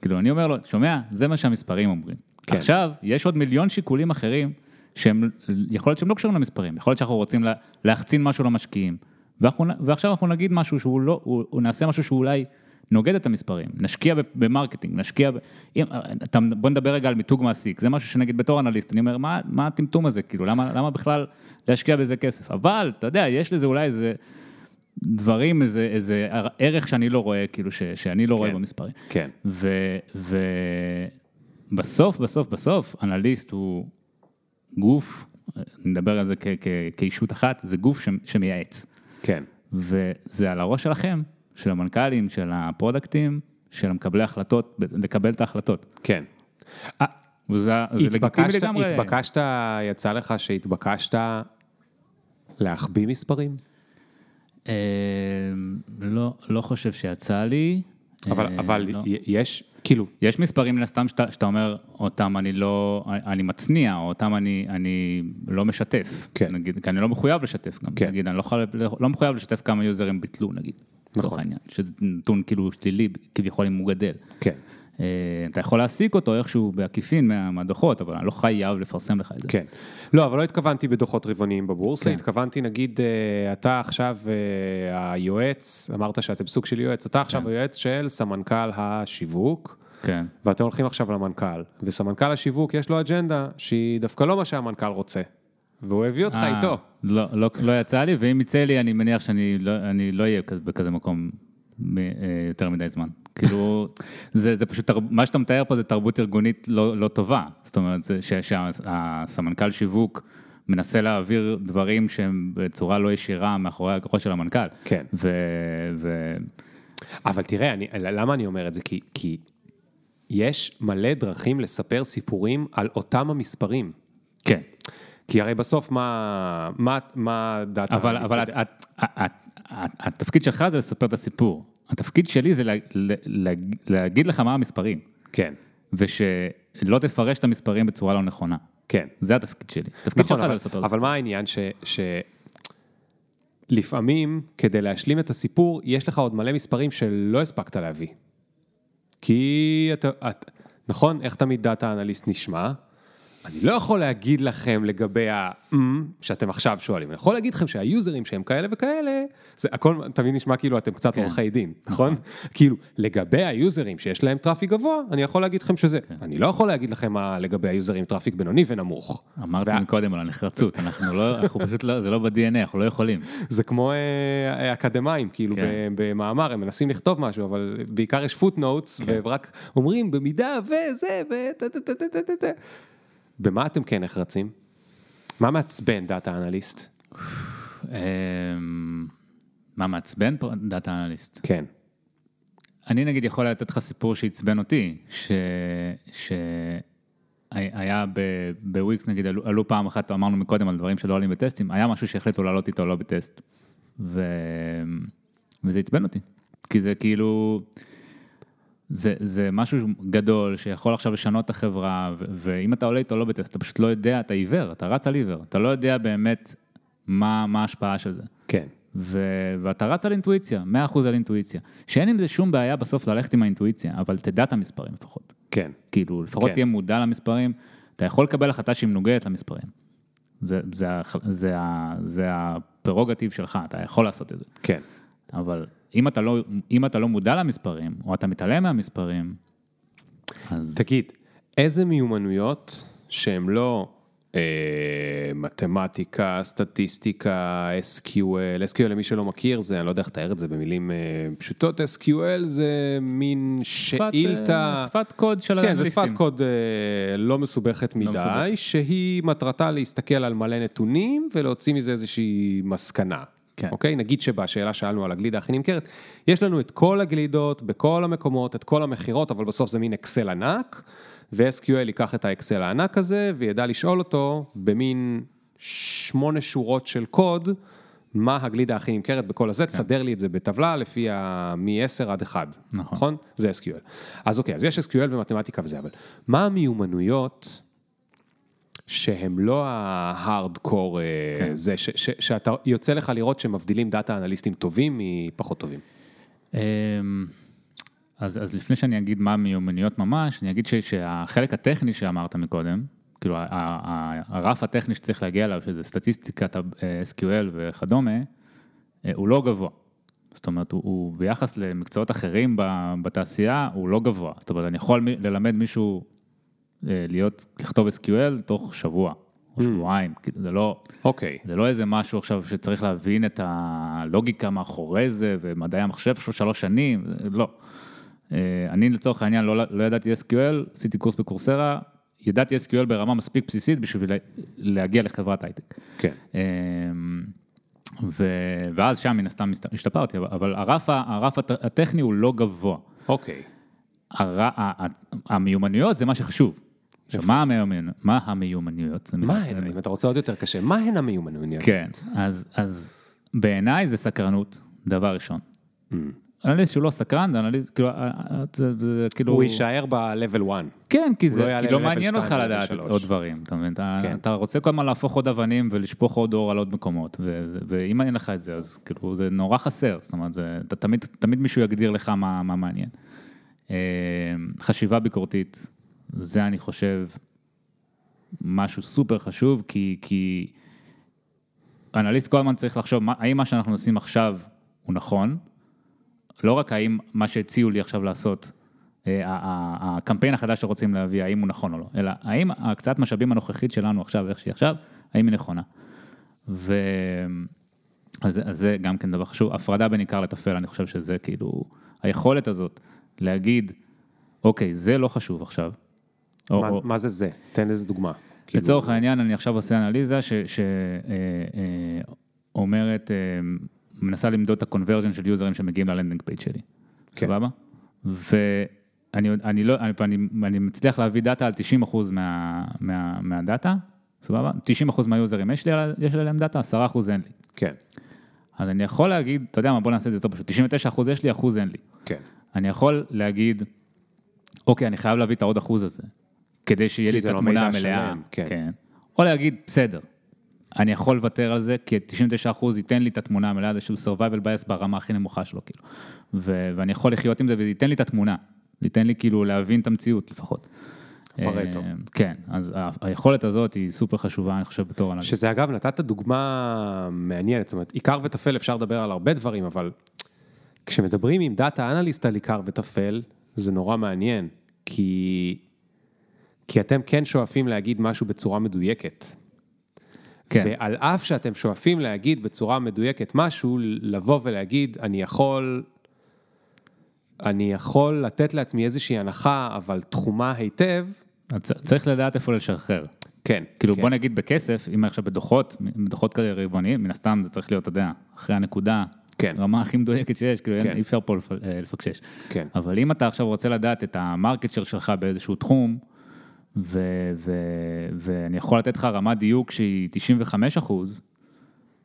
A: כאילו, אני אומר לו, שומע, זה מה שהמספרים אומרים. כן. עכשיו, יש עוד מיליון שיקולים אחרים, שהם, יכול להיות שהם לא קשורים למספרים, יכול להיות שאנחנו רוצים לה, להחצין משהו למשקיעים, ואנחנו, ועכשיו אנחנו נגיד משהו שהוא לא, הוא, הוא נעשה משהו שאולי נוגד את המספרים, נשקיע ב marketing, נשקיע, ב, אם, אתה, בוא נדבר רגע על מיתוג מעסיק, זה משהו שנגיד בתור אנליסט, אני אומר, מה, מה הטמטום הזה, כאילו, למה, למה בכלל להשקיע בזה כסף? אבל, אתה יודע, יש לזה אולי איזה... דברים, איזה, איזה ערך שאני לא רואה, כאילו, ש, שאני לא כן, רואה במספרים.
B: כן.
A: ובסוף, בסוף, בסוף, אנליסט הוא גוף, נדבר על זה כ, כ, כאישות אחת, זה גוף ש, שמייעץ.
B: כן.
A: וזה על הראש שלכם, של המנכ"לים, של הפרודקטים, של המקבלי החלטות, לקבל את ההחלטות.
B: כן.
A: וזה, זה לגיטימי לגמרי.
B: התבקשת, יצא לך שהתבקשת להחביא מספרים?
A: אמ, לא, לא חושב שיצא לי.
B: אבל, אה, אבל לא. יש, כאילו...
A: יש מספרים מן הסתם שאתה, שאתה אומר, אותם אני לא, אני מצניע, או אותם אני, אני לא משתף.
B: כן.
A: נגיד, כי אני לא מחויב לשתף גם. כן. נגיד, אני לא, לא מחויב לשתף כמה יוזרים ביטלו, נגיד.
B: נכון.
A: העניין, שזה נתון כאילו שלילי, כביכול אם הוא גדל.
B: כן.
A: אה, אתה יכול להעסיק אותו איכשהו בעקיפין מהדוחות, אבל אני לא חייב לפרסם לך את זה.
B: כן. לא, אבל לא התכוונתי בדוחות רבעוניים בבורסה, כן. התכוונתי, נגיד, אה, אתה עכשיו אה, היועץ, אמרת שאתם סוג של יועץ, אתה עכשיו כן. היועץ של סמנכ"ל השיווק.
A: כן.
B: ואתם הולכים עכשיו למנכ"ל, וסמנכ"ל השיווק יש לו אג'נדה שהיא דווקא לא מה שהמנכ"ל רוצה, והוא הביא אותך איתו.
A: לא, לא, לא יצא לי, ואם יצא לי, אני מניח שאני לא, לא אהיה בכזה מקום יותר מדי זמן. כאילו, זה, זה פשוט, מה שאתה מתאר פה זה תרבות ארגונית לא, לא טובה. זאת אומרת, שהסמנכ"ל שיווק מנסה להעביר דברים שהם בצורה לא ישירה מאחורי הכוחות של המנכ"ל.
B: כן.
A: ו... ו...
B: אבל תראה, אני, למה אני אומר את זה? כי, כי יש מלא דרכים לספר סיפורים על אותם המספרים.
A: כן.
B: כי הרי בסוף מה, מה, מה דאטה...
A: אבל, אבל את, את, את, את, התפקיד שלך זה לספר את הסיפור. התפקיד שלי זה לה, לה, לה, להגיד לך מה המספרים.
B: כן.
A: ושלא תפרש את המספרים בצורה לא נכונה.
B: כן.
A: זה התפקיד שלי. התפקיד
B: נכון, שלך זה לספר. אבל מה העניין ש... ש... לפעמים, כדי להשלים את הסיפור, יש לך עוד מלא מספרים שלא הספקת להביא. כי אתה, את, נכון, איך תמיד דאטה אנליסט נשמע? אני לא יכול להגיד לכם לגבי ה... שאתם עכשיו שואלים, אני יכול להגיד לכם שהיוזרים שהם כאלה וכאלה, זה הכל תמיד נשמע כאילו אתם קצת כן. עורכי דין, נכון? נכון? כאילו, לגבי היוזרים שיש להם traffic גבוה, אני יכול להגיד לכם שזה. כן. אני לא יכול להגיד לכם מה לגבי היוזרים traffic בינוני ונמוך.
A: אמרתי וה... קודם על הנחרצות, אנחנו לא, אנחנו פשוט לא, זה לא ב-DNA, אנחנו לא יכולים.
B: זה כמו אה, אקדמאים, כאילו כן. במאמר, הם מנסים לכתוב משהו, אבל בעיקר יש footnotes, כן. ורק אומרים במידה וזה, ו... במה אתם כן נחרצים? מה מעצבן דאטה אנליסט?
A: אמ, מה מעצבן דאטה אנליסט?
B: כן.
A: אני נגיד יכול לתת לך סיפור שעצבן אותי, שהיה בוויקס נגיד, עלו, עלו פעם אחת, אמרנו מקודם על דברים שלא עולים בטסטים, היה משהו שהחליטו לעלות איתו לא בטסט. ו... וזה עצבן אותי, כי זה כאילו, זה, זה משהו גדול שיכול עכשיו לשנות את החברה, ו- ואם אתה עולה איתו לא בטסט, אתה פשוט לא יודע, אתה עיוור, אתה רץ על עיוור, אתה לא יודע באמת מה, מה ההשפעה של זה.
B: כן.
A: ו- ואתה רץ על אינטואיציה, 100% על אינטואיציה. שאין עם זה שום בעיה בסוף ללכת עם האינטואיציה, אבל תדע את המספרים לפחות.
B: כן.
A: כאילו, לפחות כן. תהיה מודע למספרים, אתה יכול לקבל החלטה שהיא מנוגדת למספרים. זה, זה, זה, זה, זה הפרוגטיב שלך, אתה יכול לעשות את זה.
B: כן.
A: אבל אם אתה לא, אם אתה לא מודע למספרים, או אתה מתעלם מהמספרים, אז...
B: תגיד, איזה מיומנויות שהן לא אה, מתמטיקה, סטטיסטיקה, SQL, SQL למי שלא מכיר, זה, אני לא יודע איך לתאר את זה במילים אה, פשוטות, SQL זה מין שאילתה...
A: אה, שפת קוד של
B: כן, זה שפת קוד אה, לא מסובכת לא מדי, מסובכת. שהיא מטרתה להסתכל על מלא נתונים ולהוציא מזה איזושהי מסקנה. כן. אוקיי? נגיד שבשאלה שאלנו על הגלידה הכי נמכרת, יש לנו את כל הגלידות, בכל המקומות, את כל המכירות, אבל בסוף זה מין אקסל ענק, ו-SQL ייקח את האקסל הענק הזה, וידע לשאול אותו במין שמונה שורות של קוד, מה הגלידה הכי נמכרת בכל הזה, כן. תסדר לי את זה בטבלה לפי מ-10 עד 1, נכון. נכון? זה SQL. אז אוקיי, אז יש SQL ומתמטיקה וזה, אבל מה המיומנויות שהם לא ההארדקור, אה, כן. זה ש, ש, שאתה יוצא לך לראות שמבדילים דאטה אנליסטים טובים מפחות טובים. אמ,
A: אז, אז לפני שאני אגיד מה מיומנויות ממש, אני אגיד ש, שהחלק הטכני שאמרת מקודם, כאילו הרף הטכני שצריך להגיע אליו, שזה סטטיסטיקת SQL וכדומה, אה, הוא לא גבוה. זאת אומרת, הוא, הוא ביחס למקצועות אחרים בתעשייה, הוא לא גבוה. זאת אומרת, אני יכול ללמד מישהו אה, להיות, לכתוב SQL תוך שבוע או mm. שבועיים, כאילו זה לא,
B: אוקיי.
A: זה לא איזה משהו עכשיו שצריך להבין את הלוגיקה מאחורי זה, ומדעי המחשב שלו שלוש שנים, לא. אה, אני לצורך העניין לא, לא ידעתי SQL, עשיתי קורס בקורסרה, ידעתי SQL ברמה מספיק בסיסית בשביל להגיע לחברת הייטק.
B: כן. אה,
A: ו... ואז שם מן הסתם השתפרתי, אבל הרף, הרף הטכני הוא לא גבוה.
B: אוקיי.
A: הר... המיומנויות זה מה שחשוב. עכשיו, מה המיומנויות? מה המיומנויות?
B: מה הן? אם אתה רוצה עוד יותר קשה, מה הן המיומנויות?
A: כן, אז, אז בעיניי זה סקרנות, דבר ראשון. Mm. אנליסט שהוא לא סקרן, זה אנליסט, כאילו, אה, אה, זה, זה כאילו...
B: הוא יישאר ב-level 1.
A: כן, כי זה, לא כי לא מעניין אותך לדעת עוד דברים, אתה מבין? כן. אתה רוצה כל הזמן להפוך עוד אבנים ולשפוך עוד אור על עוד מקומות, ו, ואם אין לך את זה, אז כאילו, זה נורא חסר, זאת אומרת, זה, אתה, תמיד, תמיד מישהו יגדיר לך מה, מה מעניין. אה, חשיבה ביקורתית, זה אני חושב משהו סופר חשוב, כי, כי אנליסט כל הזמן צריך לחשוב, מה, האם מה שאנחנו עושים עכשיו הוא נכון, לא רק האם מה שהציעו לי עכשיו לעשות, אה, הקמפיין החדש שרוצים להביא, האם הוא נכון או לא, אלא האם הקצאת משאבים הנוכחית שלנו עכשיו, איך שהיא עכשיו, האם היא נכונה. ו... אז, אז זה גם כן דבר חשוב, הפרדה בין עיקר לטפל, אני חושב שזה כאילו, היכולת הזאת להגיד, אוקיי, זה לא חשוב עכשיו,
B: מה, או, מה זה זה? תן איזה דוגמה.
A: כאילו- לצורך כאילו... העניין, אני עכשיו עושה אנליזה שאומרת, אה, אה, אה, מנסה למדוד את ה conversion של יוזרים שמגיעים ל landing page שלי. כן. סבבה? ואני אני לא, אני, אני, אני מצליח להביא דאטה על 90% מה, מה, מהדאטה, סבבה? 90% מהיוזרים יש לי, יש לי עליהם דאטה, 10% אין לי.
B: כן.
A: אז אני יכול להגיד, אתה יודע מה, בוא נעשה את זה יותר פשוט, 99% יש לי, אחוז אין לי.
B: כן.
A: אני יכול להגיד, אוקיי, אני חייב להביא את העוד אחוז הזה. כדי שיהיה לי את לא התמונה המלאה. כן. כן. או להגיד, בסדר, אני יכול לוותר על זה, כי 99% ייתן לי את התמונה המלאה, זה שהוא survival bias ברמה הכי נמוכה שלו, כאילו. ו- ואני יכול לחיות עם זה, וזה ייתן לי את התמונה, ייתן לי כאילו להבין את המציאות לפחות.
B: פרטו.
A: כן, אז היכולת הזאת היא סופר חשובה, אני חושב, בתור אנליסט.
B: שזה אגב, נתת דוגמה מעניינת, זאת אומרת, עיקר וטפל אפשר לדבר על הרבה דברים, אבל כשמדברים עם דאטה אנליסט על עיקר וטפל, זה נורא מעניין, כי, כי אתם כן שואפים להגיד משהו בצורה מדויקת. כן. ועל אף שאתם שואפים להגיד בצורה מדויקת משהו, לבוא ולהגיד, אני יכול, אני יכול לתת לעצמי איזושהי הנחה, אבל תחומה היטב.
A: צריך לדעת איפה לשחרר.
B: כן.
A: כאילו
B: כן.
A: בוא נגיד בכסף, אם עכשיו בדוחות, בדוחות כאלה רבעוניים, מן הסתם זה צריך להיות, אתה יודע, אחרי הנקודה,
B: כן.
A: רמה הכי מדויקת שיש, כאילו
B: כן.
A: אי אפשר פה אה, לפקשש.
B: כן.
A: אבל אם אתה עכשיו רוצה לדעת את ה market שלך באיזשהו תחום, ו- ו- ואני יכול לתת לך רמת דיוק שהיא 95 אחוז,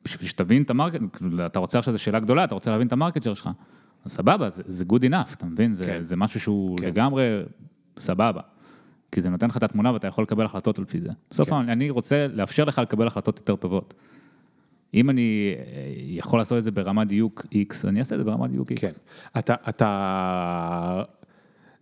A: בשביל שתבין את ה market, אתה רוצה עכשיו, זו שאלה גדולה, אתה רוצה להבין את ה market שלך, אז סבבה, זה, זה good enough, אתה מבין? זה,
B: כן.
A: זה משהו שהוא
B: כן.
A: לגמרי סבבה. כי זה נותן לך את התמונה ואתה יכול לקבל החלטות על פי זה. בסוף
B: כן.
A: אני, אני רוצה לאפשר לך לקבל החלטות יותר טובות. אם אני אה, יכול לעשות את זה ברמת דיוק X, אני אעשה את זה ברמת דיוק X.
B: כן. אתה, אתה,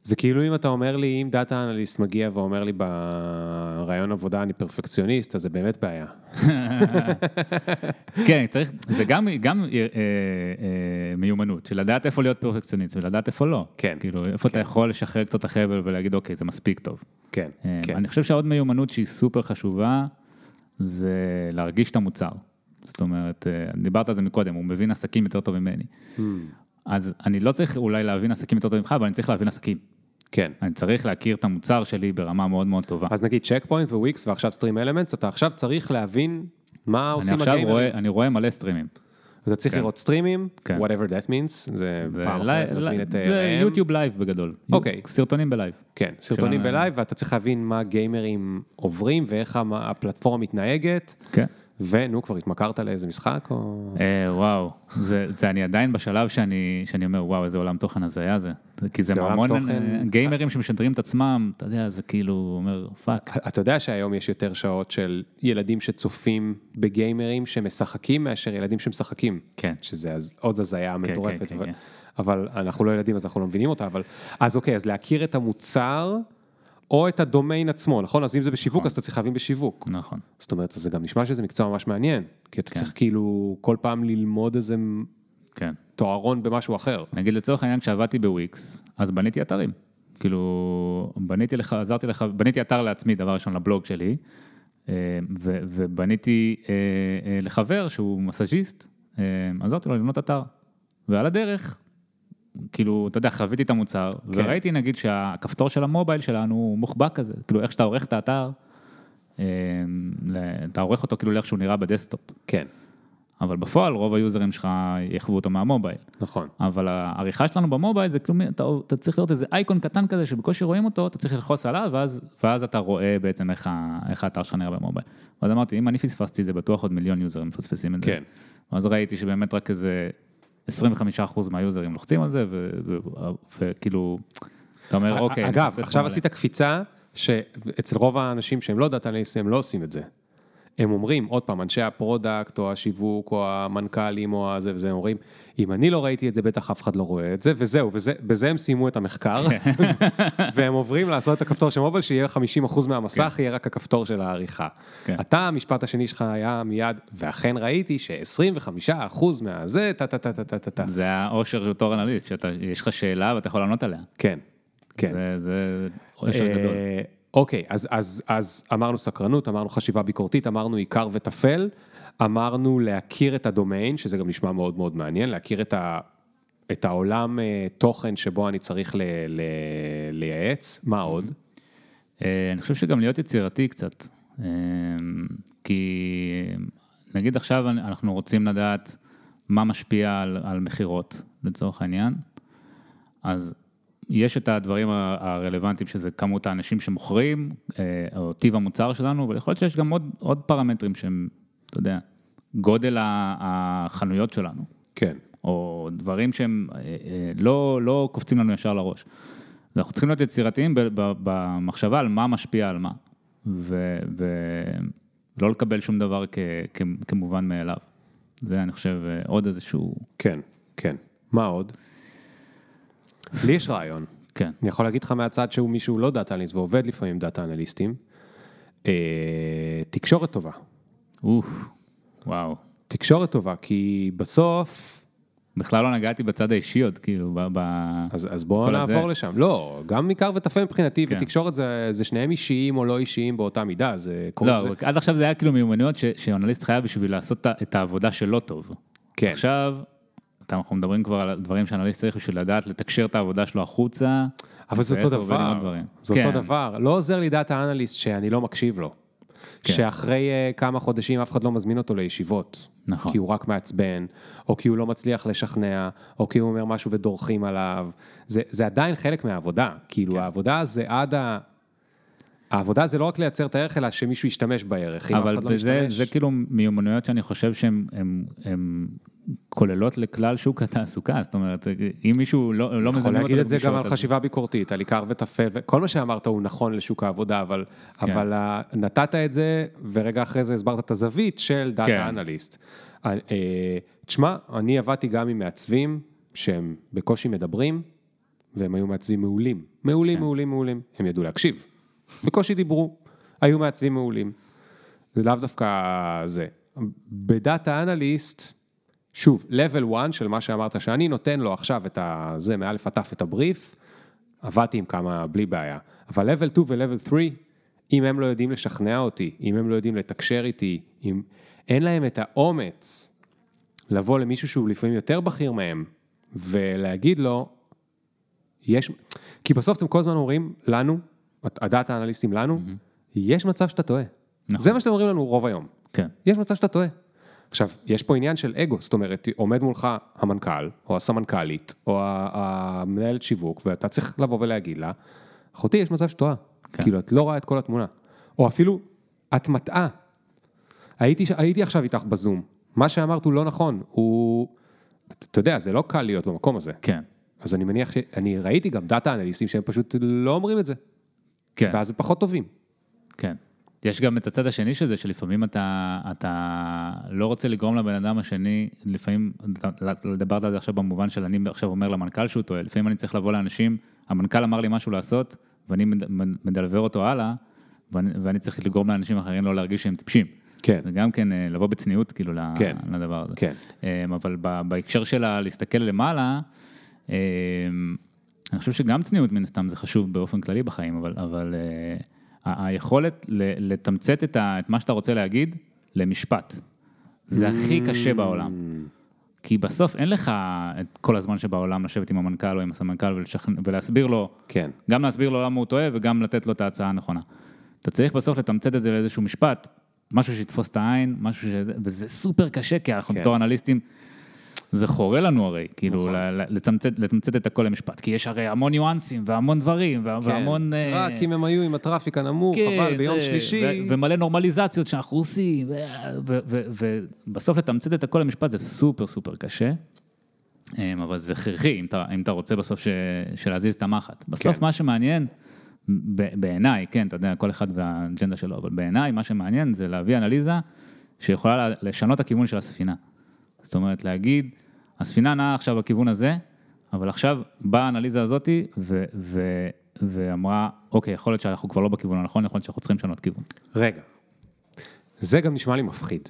B: זה כאילו אם אתה אומר לי, אם דאטה אנליסט מגיע ואומר לי ברעיון עבודה אני פרפקציוניסט, אז זה באמת בעיה.
A: כן, צריך, זה גם, גם אה, אה, מיומנות, של לדעת איפה להיות פרפקציוניסט ולדעת איפה לא.
B: כן,
A: כאילו, איפה אתה יכול לשחרר קצת החבל ולהגיד, אוקיי, זה מספיק טוב.
B: כן,
A: אה,
B: כן.
A: אני חושב שעוד מיומנות שהיא סופר חשובה, זה להרגיש את המוצר. זאת אומרת, אה, דיברת על זה מקודם, הוא מבין עסקים יותר טוב ממני. אז אני לא צריך אולי להבין עסקים יותר טוב ממך, אבל אני צריך להבין עסקים.
B: כן.
A: אני צריך להכיר את המוצר שלי ברמה מאוד מאוד טובה.
B: אז נגיד צ'ק פוינט וויקס ועכשיו StreamElements, אתה עכשיו צריך להבין מה
A: הם
B: עושים
A: עכשיו
B: הגיימרים.
A: רואה, אני רואה מלא סטרימים.
B: אתה צריך
A: כן.
B: לראות סטרימים,
A: כן.
B: whatever that means, זה פעם
A: ול-
B: אחרת נזמין את...
A: זה. יוטיוב לייב בגדול.
B: אוקיי.
A: סרטונים בלייב.
B: כן, סרטונים
A: של
B: בלייב, ואתה צריך להבין מה גיימרים עוברים ואיך הפלטפורמה מתנהגת,
A: כן.
B: ונו, כבר התמכרת לאיזה משחק או...
A: אה, וואו, זה, זה אני עדיין בשלב שאני, שאני אומר, וואו, איזה עולם תוכן הזיה זה. כי זה,
B: זה
A: המון
B: תוכן-
A: אה, גיימרים שמשדרים את עצמם, אתה יודע, זה כאילו אומר, fuck.
B: אתה יודע שהיום יש יותר שעות של ילדים שצופים בגיימרים שמשחקים מאשר ילדים שמשחקים.
A: כן.
B: שזה אז עוד הזיה מטורפת.
A: כן,
B: אבל,
A: כן.
B: אבל אנחנו לא ילדים אז אנחנו לא מבינים אותה, אבל... אז אוקיי, אז להכיר את המוצר או את הדומיין עצמו, נכון? אז אם זה בשיווק אז אתה צריך להבין בשיווק.
A: נכון.
B: זאת אומרת, זה גם נשמע שזה מקצוע ממש מעניין, כי אתה
A: כן.
B: צריך כאילו כל פעם ללמוד איזה
A: כן.
B: תוארון במשהו אחר.
A: נגיד לצורך העניין, כשעבדתי בוויקס, אז בניתי אתרים. כאילו, בניתי לך, עזרתי לך, בניתי אתר לעצמי, דבר ראשון, לבלוג שלי, אה, ו- ובניתי אה, אה, לחבר שהוא מסאז'יסט, אה, עזרתי לו לבנות אתר. ועל הדרך, כאילו, אתה יודע, חוויתי את המוצר,
B: כן.
A: וראיתי נגיד שהכפתור של המובייל שלנו הוא מוחבא כזה, כאילו איך שאתה עורך את האתר, אה, אתה עורך אותו כאילו לאיך שהוא נראה ב desktop.
B: כן,
A: אבל בפועל רוב היוזרים שלך יחוו אותו מהמובייל.
B: נכון.
A: אבל העריכה שלנו במובייל זה כלום, אתה, אתה צריך לראות איזה אייקון קטן כזה שבקושי רואים אותו, אתה צריך ללחוץ עליו, ואז, ואז אתה רואה בעצם איך, איך האתר שלך נראה במובייל. ואז אמרתי, אם אני פספסתי זה, בטוח עוד מיליון users מפספסים את זה.
B: כן.
A: ואז ראיתי שבאמת רק איזה 25% מה users לוחצים על זה, וכאילו, אתה אומר, אוקיי,
B: אגב, עכשיו
A: מלא."
B: עשית קפיצה, שאצל רוב האנשים שהם לא data analysts, הם לא עושים את זה. הם אומרים, עוד פעם, אנשי ה product, או השיווק, או המנכ"לים, או הזה וזה, הם אומרים, אם אני לא ראיתי את זה, בטח אף אחד לא רואה את זה, וזהו, וזה, בזה הם סיימו את המחקר, והם עוברים לעשות את הכפתור של מובייל, שיהיה 50% מהמסך, יהיה רק הכפתור של העריכה.
A: כן.
B: אתה, המשפט השני שלך היה מיד, ואכן ראיתי ש-25% מהזה, טה טה טה טה טה טה טה.
A: זה האושר של תור אנליסט, שיש לך שאלה ואתה יכול לענות עליה.
B: כן, כן.
A: זה, אושר
B: אה,
A: גדול.
B: אוקיי, אז, אז, אז אמרנו סקרנות, אמרנו חשיבה ביקורתית, אמרנו עיקר וטפל, אמרנו להכיר את הדומיין, שזה גם נשמע מאוד מאוד מעניין, להכיר את, ה, את העולם אה, תוכן שבו אני צריך ל, ל, לייעץ, מה עוד?
A: אה, אני חושב שגם להיות יצירתי קצת, אה, כי נגיד עכשיו אנחנו רוצים לדעת מה משפיע על, על מכירות לצורך העניין, אז יש את הדברים הרלוונטיים שזה כמות האנשים שמוכרים, או טיב המוצר שלנו, אבל יכול להיות שיש גם עוד, עוד פרמטרים שהם, אתה יודע, גודל החנויות שלנו.
B: כן.
A: או דברים שהם אה, אה, לא, לא קופצים לנו ישר לראש. אנחנו צריכים להיות יצירתיים במחשבה על מה משפיע על מה, ולא לקבל שום דבר כ- כ- כמובן מאליו. זה, אני חושב, אה, עוד איזשהו...
B: כן, כן. מה עוד? לי יש רעיון.
A: כן.
B: אני יכול להגיד לך מהצד שהוא מישהו לא data analyst ועובד לפעמים data analysts, אה, תקשורת טובה.
A: אוף, וואו.
B: תקשורת טובה, כי בסוף...
A: בכלל לא נגעתי בצד האישי עוד, כאילו, ב...
B: אז, אז בואו נעבור הזה. לשם. לא, גם עיקר וטפל מבחינתי, כן. ותקשורת זה, זה שניהם אישיים או לא אישיים באותה מידה, זה
A: לא, זה... עד עכשיו זה היה כאילו מיומנויות שאנליסט חייב בשביל לעשות את העבודה שלו טוב.
B: כן.
A: עכשיו, אנחנו מדברים כבר על דברים שאנליסט צריך בשביל לדעת לתקשר את העבודה שלו החוצה.
B: אבל זה אותו דבר, זה כן. אותו דבר. לא עוזר לי דאטה אנליסט שאני לא מקשיב לו. כן. שאחרי uh, כמה חודשים אף אחד לא מזמין אותו לישיבות.
A: נכון.
B: כי הוא רק מעצבן, או כי הוא לא מצליח לשכנע, או כי הוא אומר משהו ודורכים עליו. זה, זה עדיין חלק מהעבודה. כאילו, כן. העבודה זה עד ה... העבודה זה לא רק לייצר את הערך, אלא שמישהו ישתמש בערך.
A: אבל לא בזה, לא זה כאילו מיומנויות שאני חושב שהן כוללות לכלל שוק התעסוקה, זאת אומרת, אם מישהו לא, לא מזמן
B: אותו... יכול להגיד את זה גם על חשיבה ביקורתית, על עיקר וטפל, וכל מה שאמרת הוא נכון לשוק העבודה, אבל, כן. אבל נתת את זה, ורגע אחרי זה הסברת את הזווית של דאטה כן. אנליסט. אה, תשמע, אני עבדתי גם עם מעצבים שהם בקושי מדברים, והם היו מעצבים מעולים. מעולים, כן. מעולים, מעולים. הם ידעו להקשיב. בקושי דיברו, היו מעצבים מעולים. זה לאו דווקא זה. בדאטה אנליסט, שוב, level 1 של מה שאמרת, שאני נותן לו עכשיו את ה... זה, מאלף עד תף את הבריף, עבדתי עם כמה בלי בעיה. אבל level 2 ו-level 3, אם הם לא יודעים לשכנע אותי, אם הם לא יודעים לתקשר איתי, אם אין להם את האומץ לבוא למישהו שהוא לפעמים יותר בכיר מהם, ולהגיד לו, יש... כי בסוף אתם כל הזמן אומרים לנו, הדאטה האנליסטים לנו, mm-hmm. יש מצב שאתה טועה. נכון. זה מה שאתם אומרים לנו רוב היום.
A: כן.
B: יש מצב שאתה טועה. עכשיו, יש פה עניין של אגו, זאת אומרת, עומד מולך המנכ"ל, או הסמנכ"לית, או המנהלת שיווק, ואתה צריך לבוא ולהגיד לה, אחותי, יש מצב שטועה. כן. כאילו, את לא רואה את כל התמונה. או אפילו, את מטעה. הייתי, הייתי עכשיו איתך בזום, מה שאמרת הוא לא נכון, הוא... אתה יודע, זה לא קל להיות במקום הזה.
A: כן.
B: אז אני מניח ש... אני ראיתי גם דאטה אנליסטים שהם פשוט לא אומרים את זה.
A: כן.
B: ואז הם פחות טובים.
A: כן. יש גם את הצד השני של זה, שלפעמים אתה, אתה לא רוצה לגרום לבן אדם השני, לפעמים, דיברת על זה עכשיו במובן של אני עכשיו אומר למנכ"ל שהוא טועה, לפעמים אני צריך לבוא לאנשים, המנכ"ל אמר לי משהו לעשות, ואני מדלבר אותו הלאה, ואני, ואני צריך לגרום לאנשים אחרים לא להרגיש שהם טיפשים.
B: כן.
A: זה גם כן אה, לבוא בצניעות כאילו כן. לדבר הזה.
B: כן.
A: אה, אבל בהקשר של להסתכל למעלה, אה, אני חושב שגם צניעות מן הסתם זה חשוב באופן כללי בחיים, אבל, אבל היכולת לתמצת את, ה, את מה שאתה רוצה להגיד למשפט. זה הכי קשה בעולם. כי בסוף אין לך את כל הזמן שבעולם לשבת עם המנכ"ל או עם הסמנכ"ל ולשכנ... ולהסביר לו,
B: כן.
A: גם להסביר לו למה הוא טועה וגם לתת לו את ההצעה הנכונה. אתה צריך בסוף לתמצת את זה לאיזשהו משפט, משהו שיתפוס את העין, משהו שזה, וזה סופר קשה, כי אנחנו כן. בתור אנליסטים, זה חורה לנו הרי, כאילו, נכון. לתמצת את הכל למשפט, כי יש הרי המון ניואנסים והמון דברים, כן. והמון...
B: רק uh... אם הם היו עם הטראפיק הנמוך, כן, אבל ביום שלישי...
A: ו- ומלא נורמליזציות שאנחנו עושים, ובסוף לתמצת את הכל למשפט זה סופר סופר קשה, אמ, אבל זה הכרחי, אם אם אתה רוצה בסוף ש- שלהזיז את המחט. בסוף כן. מה שמעניין, בעיניי, כן, אתה יודע, כל אחד והאג'נדה שלו, אבל בעיניי מה שמעניין זה להביא אנליזה שיכולה לשנות הכיוון של הספינה. זאת אומרת, להגיד, הספינה נעה עכשיו בכיוון הזה, אבל עכשיו באה האנליזה הזאתי ו- ו- ואמרה, אוקיי, יכול להיות שאנחנו כבר לא בכיוון הנכון, יכול להיות שאנחנו צריכים לשנות כיוון.
B: רגע, זה גם נשמע לי מפחיד.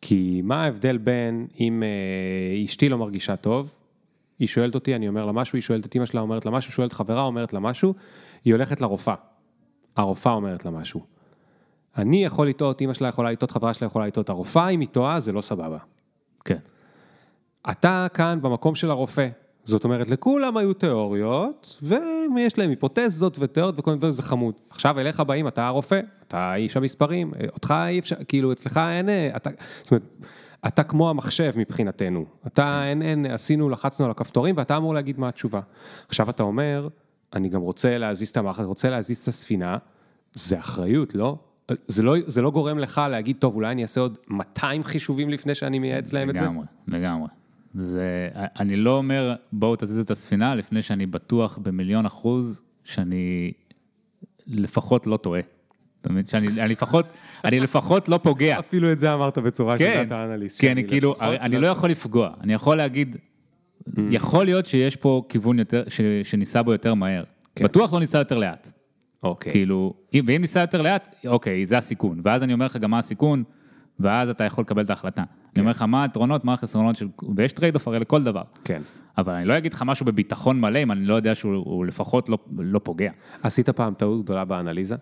B: כי מה ההבדל בין אם אה, אשתי לא מרגישה טוב, היא שואלת אותי, אני אומר לה משהו, היא שואלת את אמא שלה, אומרת לה משהו, שואלת חברה, אומרת לה משהו, היא הולכת לרופאה. הרופאה אומרת לה משהו. אני יכול לטעות, אמא שלה יכולה לטעות, חברה שלה יכולה לטעות, הרופאה אם היא טועה זה לא סבבה.
A: כן.
B: אתה כאן במקום של הרופא. זאת אומרת, לכולם היו תיאוריות, ויש להם היפותזות ותיאוריות וכל מיני דברים, זה חמוד. עכשיו אליך באים, אתה הרופא, אתה איש המספרים, אותך אי אפשר, כאילו, אצלך אין, אתה, זאת אומרת, אתה כמו המחשב מבחינתנו. אתה, אין, אין, עשינו, לחצנו על הכפתורים, ואתה אמור להגיד מה התשובה. עכשיו אתה אומר, אני גם רוצה להזיז את המערכת, רוצה להזיז את הספינה, זה אחריות, לא? זה לא, זה לא גורם לך להגיד, טוב, אולי אני אעשה עוד 200 חישובים לפני שאני מייעץ להם
A: לגמרי, את זה? לגמרי, לגמרי. זה, אני לא אומר, בואו תזיזו את הספינה לפני שאני בטוח במיליון אחוז שאני לפחות לא טועה. אתה מבין? שאני אני לפחות, אני לפחות לא פוגע.
B: אפילו את זה אמרת בצורה
A: כן, של דאטה אנליסט. כן, כאילו, אני לא יכול לפגוע. אני יכול להגיד, יכול להיות שיש פה כיוון יותר, ש, שנסע בו יותר מהר. כן. בטוח לא ניסע יותר לאט.
B: אוקיי.
A: כאילו, ואם ניסע יותר לאט, אוקיי, זה הסיכון. ואז אני אומר לך גם מה הסיכון, ואז אתה יכול לקבל את ההחלטה. כן. אני אומר לך מה היתרונות, מה החסרונות של... ויש trade off הרי לכל דבר.
B: כן.
A: אבל אני לא אגיד לך משהו בביטחון מלא, אם אני לא יודע שהוא לפחות לא, לא פוגע.
B: עשית פעם טעות גדולה באנליזה?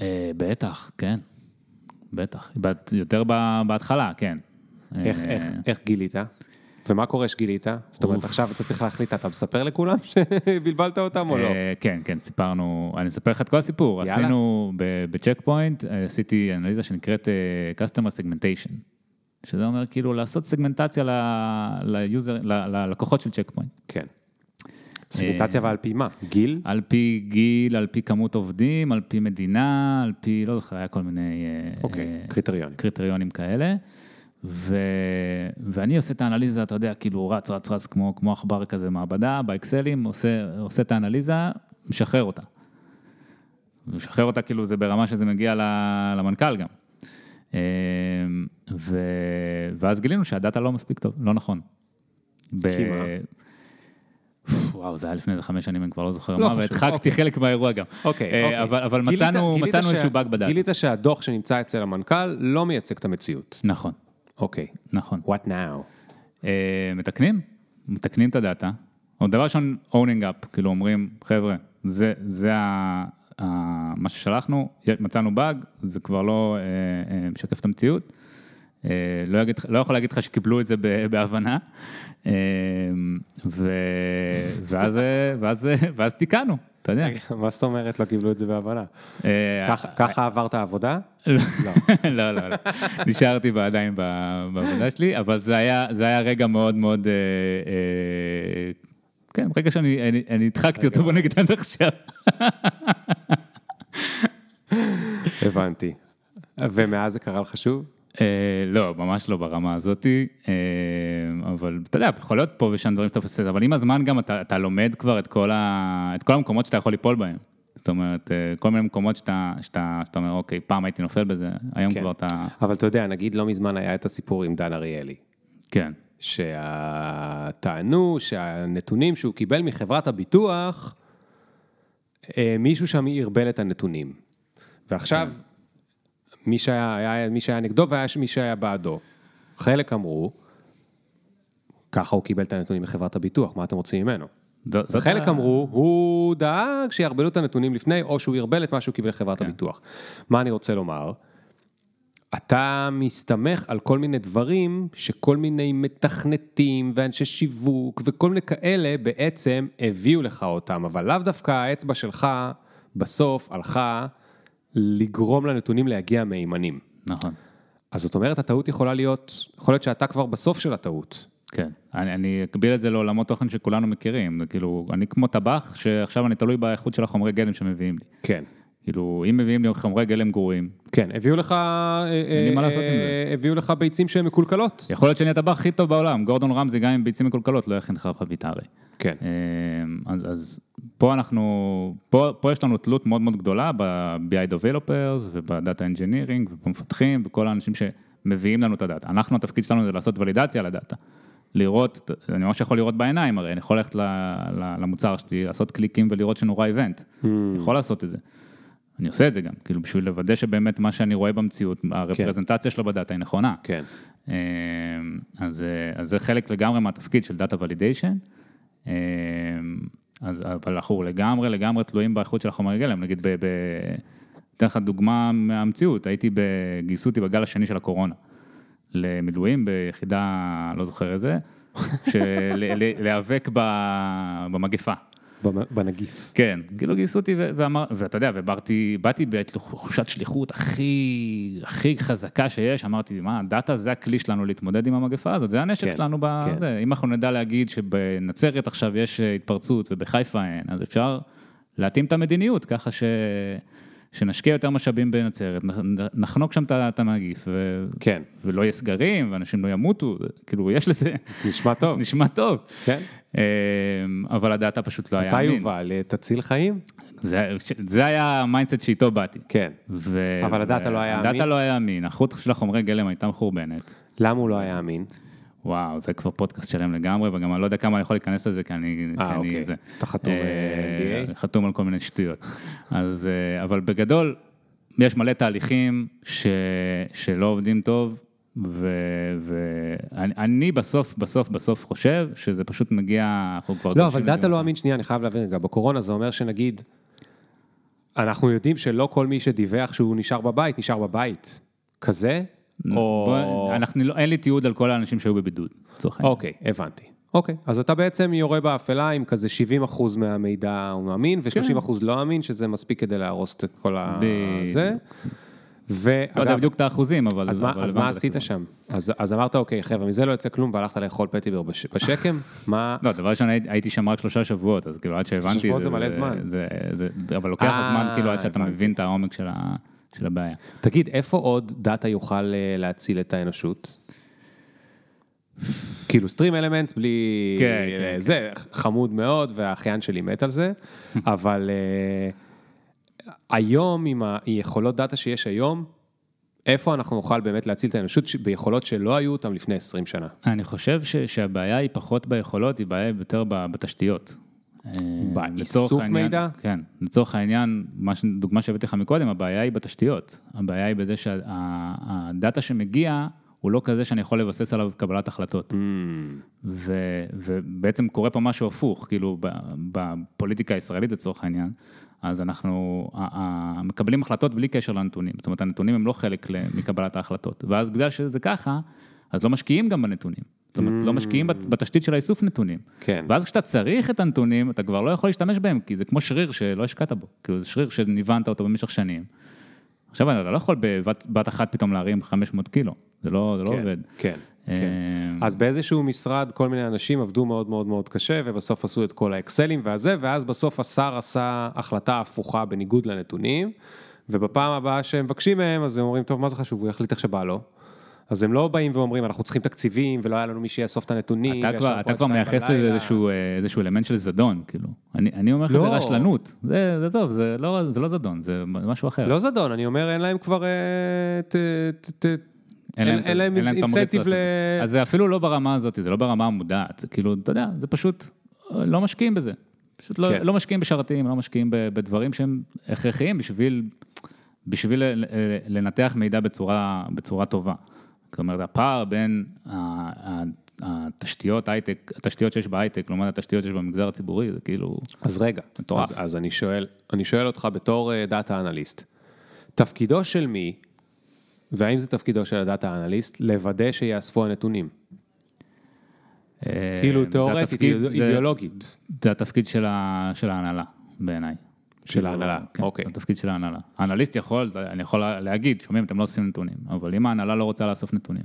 A: אה, בטח, כן. בטח. יותר בהתחלה, כן.
B: איך, איך, אה, איך גילית? ומה קורה שגילית? זאת אומרת, עכשיו אתה צריך להחליט, אתה מספר לכולם שבלבלת אותם או לא? אה,
A: כן, כן, סיפרנו, אני אספר לך את כל הסיפור. עשינו בצ'ק פוינט, עשיתי אנליזה שנקראת Customer Segmentation. שזה אומר כאילו לעשות סגמנטציה ללקוחות של צ'ק פוינט.
B: כן. סגמנטציה ועל פי מה? גיל?
A: על פי גיל, על פי כמות עובדים, על פי מדינה, על פי, לא זוכר, היה כל מיני...
B: אוקיי, אה, קריטריונים.
A: קריטריונים כאלה. ו... ואני עושה את האנליזה, אתה יודע, כאילו רץ, רץ, רץ, כמו, כמו עכבר כזה מעבדה, באקסלים, עושה, עושה את האנליזה, משחרר אותה. משחרר אותה, כאילו זה ברמה שזה מגיע למנכ"ל גם. אמ, ו... ואז גילינו שהדאטה לא מספיק טוב, לא נכון.
B: ב... מה?
A: וואו, זה היה לפני איזה חמש שנים, אני כבר לא זוכר לא מה, והדחקתי אוקיי. חלק מהאירוע גם.
B: אוקיי, אה,
A: אוקיי. אבל, אבל גילית, מצאנו, גילית מצאנו איזשהו באג בדאטה.
B: גילית שהדוח שנמצא אצל המנכ"ל לא מייצג את המציאות.
A: נכון.
B: אוקיי.
A: נכון.
B: What now?
A: Uh, מתקנים, מתקנים את הדאטה. עוד דבר ראשון, owning up, כאילו אומרים, חבר'ה, זה, זה ה, ה, מה ששלחנו, מצאנו באג, זה כבר לא uh, uh, משקף את המציאות. Uh, לא, יגיד, לא יכול להגיד לך שקיבלו את זה בהבנה, uh, ו, ואז, ואז, ואז תיקנו. אתה יודע.
B: מה זאת אומרת לא קיבלו את זה בהבנה? אה, ככה עברת עבודה?
A: לא. לא, לא, לא. נשארתי עדיין בעבודה שלי, אבל זה היה רגע מאוד מאוד, אה, אה, כן, רגע שאני הדחקתי אותו, בוא נגיד עד עכשיו.
B: הבנתי. ומאז זה קרה לך שוב?
A: אה, לא, ממש לא ברמה הזאתי, אה, אבל אתה יודע, יכול להיות פה ושם דברים שאתה עושה, אבל עם הזמן גם אתה, אתה לומד כבר את כל, ה, את כל המקומות שאתה יכול ליפול בהם. זאת אומרת, אה, כל מיני מקומות שאתה, שאתה, שאתה אומר, אוקיי, פעם הייתי נופל בזה, היום כן. כבר אתה...
B: אבל אתה יודע, נגיד לא מזמן היה את הסיפור עם דן אריאלי.
A: כן.
B: שטענו שהנתונים שהוא קיבל מחברת הביטוח, מישהו שם ערבל את הנתונים. ועכשיו, כן. מי שהיה, היה מי שהיה נגדו והיה מי שהיה בעדו. חלק אמרו, ככה הוא קיבל את הנתונים מחברת הביטוח, מה אתם רוצים ממנו? חלק אמרו, הוא דאג שיערבלו את הנתונים לפני, או שהוא ירבל את מה שהוא קיבל מחברת כן. הביטוח. מה אני רוצה לומר? אתה מסתמך על כל מיני דברים שכל מיני מתכנתים ואנשי שיווק וכל מיני כאלה בעצם הביאו לך אותם, אבל לאו דווקא האצבע שלך בסוף הלכה לגרום לנתונים להגיע מהימנים.
A: נכון.
B: אז זאת אומרת, הטעות יכולה להיות, יכול להיות שאתה כבר בסוף של הטעות.
A: כן, אני, אני אקביל את זה לעולמות תוכן שכולנו מכירים, כאילו, אני כמו טבח, שעכשיו אני תלוי באיכות של החומרי גלם שמביאים לי.
B: כן.
A: כאילו, אם מביאים לי חומרי גלם גרועים.
B: כן, הביאו לך... אין
A: לי מה לעשות עם זה.
B: אה, הביאו לך ביצים שהן מקולקלות.
A: יכול להיות שאני הטבח הכי טוב בעולם, גורדון רמזי גם עם ביצים מקולקלות, לא יכין לך חביתה הרי.
B: כן.
A: אז, אז פה אנחנו, פה, פה יש לנו תלות מאוד מאוד גדולה ב-BI Developers ובדאטה Engineering ובמפתחים וכל האנשים שמביאים לנו את הדאטה. אנחנו, התפקיד שלנו זה לעשות ולידציה לדאטה. לראות, אני ממש יכול לראות בעיניים, הרי אני יכול ללכת למוצר שלי, לעשות קליקים ולראות שנורא איבנט. אני יכול לעשות את זה. אני עושה את זה גם, כאילו בשביל לוודא שבאמת מה שאני רואה במציאות, הרפרזנטציה כן. שלו בדאטה היא נכונה.
B: כן. אמ,
A: אז, אז זה חלק לגמרי מהתפקיד של data validation. אז, אבל אנחנו לגמרי, לגמרי תלויים באיכות של החומר גלם, נגיד, ב, ב, אתן לך דוגמה מהמציאות, הייתי, גייסו אותי בגל השני של הקורונה, למילואים ביחידה, לא זוכר איזה, להיאבק במגפה.
B: בנגיף.
A: כן, כאילו גייסו אותי ואמר, ואתה יודע, ובאתי, באתי בתחושת שליחות הכי, הכי חזקה שיש, אמרתי, מה, דאטה זה הכלי שלנו להתמודד עם המגפה הזאת, זה הנשק כן, שלנו בזה, כן. אם אנחנו נדע להגיד שבנצרת עכשיו יש התפרצות ובחיפה אין, אז אפשר להתאים את המדיניות, ככה ש... שנשקיע יותר משאבים בנצרת, נחנוק שם את הנגיף, ו...
B: כן.
A: ולא יהיה סגרים, ואנשים לא ימותו, כאילו, יש לזה...
B: נשמע טוב.
A: נשמע טוב.
B: כן.
A: אמ, אבל הדאטה פשוט לא היה
B: אמין. מתי יובל? תציל חיים?
A: זה, זה היה ה mindset שאיתו באתי.
B: כן, ו... אבל הדאטה לא היה אמין?
A: הדאטה לא היה אמין, האיכות של החומרי גלם הייתה מחורבנת.
B: למה הוא לא היה אמין?
A: וואו, זה כבר פודקאסט שלם לגמרי, וגם אני לא יודע כמה אני יכול להיכנס לזה, כי אני...
B: אה, אוקיי. זה, אתה חתום אה,
A: NDA? חתום על כל מיני שטויות. אז, אה, אבל בגדול, יש מלא תהליכים ש, שלא עובדים טוב, ואני בסוף, בסוף, בסוף חושב שזה פשוט מגיע, אנחנו כבר...
B: לא, אבל דאטה לא אמין, שנייה, אני חייב להבין רגע, בקורונה זה אומר שנגיד, אנחנו יודעים שלא כל מי שדיווח שהוא נשאר בבית, נשאר בבית. כזה?
A: או... אנחנו, לא, אין לי תיעוד על כל האנשים שהיו בבידוד, לצורך העניין.
B: אוקיי, הבנתי. אוקיי, אז אתה בעצם יורה באפלה עם כזה 70 אחוז מהמידע הוא מאמין, ו-30 כן. אחוז לא אמין, שזה מספיק כדי להרוס את כל ה... זה.
A: ואגב, לא יודע בדיוק את האחוזים, אבל...
B: אז, אבל מה, אז מה עשית שם? אז, אז אמרת, אוקיי, חבר'ה, מזה לא יוצא כלום, והלכת לאכול פטיבר בש, בשקם? מה...
A: לא, דבר ראשון, הייתי שם רק שלושה שבועות, אז כאילו, עד שהבנתי...
B: שבועות זה מלא זמן.
A: זה, זה, זה, אבל לוקח 아, זמן, כאילו, עד שאתה מבין את העומק של, ה, של הבעיה.
B: תגיד, איפה עוד דאטה יוכל אה, להציל את האנושות? כאילו סטרים אלמנטס בלי...
A: כן, כן.
B: זה כן. חמוד מאוד, והאחיין שלי מת על זה, אבל... אה, היום, עם היכולות דאטה שיש היום, איפה אנחנו נוכל באמת להציל את האנושות ביכולות שלא היו אותן לפני 20 שנה?
A: אני חושב ש, שהבעיה היא פחות ביכולות, היא בעיה יותר בתשתיות.
B: באיסוף מידע?
A: כן, לצורך העניין, דוגמה שהבאתי לך מקודם, הבעיה היא בתשתיות. הבעיה היא בזה שהדאטה שמגיע, הוא לא כזה שאני יכול לבסס עליו קבלת החלטות. Mm. ו, ובעצם קורה פה משהו הפוך, כאילו בפוליטיקה הישראלית לצורך העניין, אז אנחנו מקבלים החלטות בלי קשר לנתונים, זאת אומרת הנתונים הם לא חלק מקבלת ההחלטות, ואז בגלל שזה ככה, אז לא משקיעים גם בנתונים. זאת אומרת, לא משקיעים mm. בתשתית של האיסוף נתונים.
B: כן.
A: ואז כשאתה צריך את הנתונים, אתה כבר לא יכול להשתמש בהם, כי זה כמו שריר שלא השקעת בו. כאילו, זה שריר שניוונת אותו במשך שנים. עכשיו, אני לא יכול בבת אחת פתאום להרים 500 קילו, זה לא, זה לא
B: כן,
A: עובד.
B: כן. כן. אמ, אז באיזשהו משרד כל מיני אנשים עבדו מאוד מאוד מאוד קשה, ובסוף עשו את כל האקסלים והזה, ואז בסוף השר עשה החלטה הפוכה בניגוד לנתונים, ובפעם הבאה שהם מבקשים מהם, אז הם אומרים, טוב, מה זה חשוב, הוא יחליט איך שבא לו. אז הם לא באים ואומרים, אנחנו צריכים תקציבים, ולא היה לנו מי שיאסוף את משהו
A: אתה כבר, אתה כבר מייחס לזה איזשהו, איזשהו אלמנט של זדון, כאילו. אני, אני אומר לך, לא. זה רשלנות. זה, זה טוב, זה לא, זה לא זדון, זה משהו אחר.
B: לא זדון, אני אומר, אין להם כבר... אה, ת, ת, ת, אין להם אינסנטיב ל...
A: אז זה אפילו לא ברמה הזאת, זה לא ברמה המודעת, זה כאילו, אתה יודע, זה פשוט, לא משקיעים בזה. פשוט לא, כן. לא משקיעים בשרתים, לא משקיעים בדברים שהם הכרחיים בשביל, בשביל לנתח מידע בצורה, בצורה טובה. זאת אומרת, הפער בין התשתיות הייטק, התשתיות שיש בהייטק, לעומת התשתיות שיש במגזר הציבורי, זה כאילו...
B: אז רגע, מטורף. אז, אז אני שואל, אני שואל אותך בתור דאטה אנליסט, תפקידו של מי והאם זה תפקידו של הדאטה אנליסט לוודא שיאספו הנתונים? אה, כאילו תיאורטית, אידיאולוגית.
A: זה התפקיד של ההנהלה, בעיניי.
B: של ההנהלה,
A: כן, אוקיי. זה התפקיד של ההנהלה. האנליסט יכול, אני יכול להגיד, שומעים, אתם לא עושים נתונים, אבל אם ההנהלה לא רוצה לאסוף נתונים,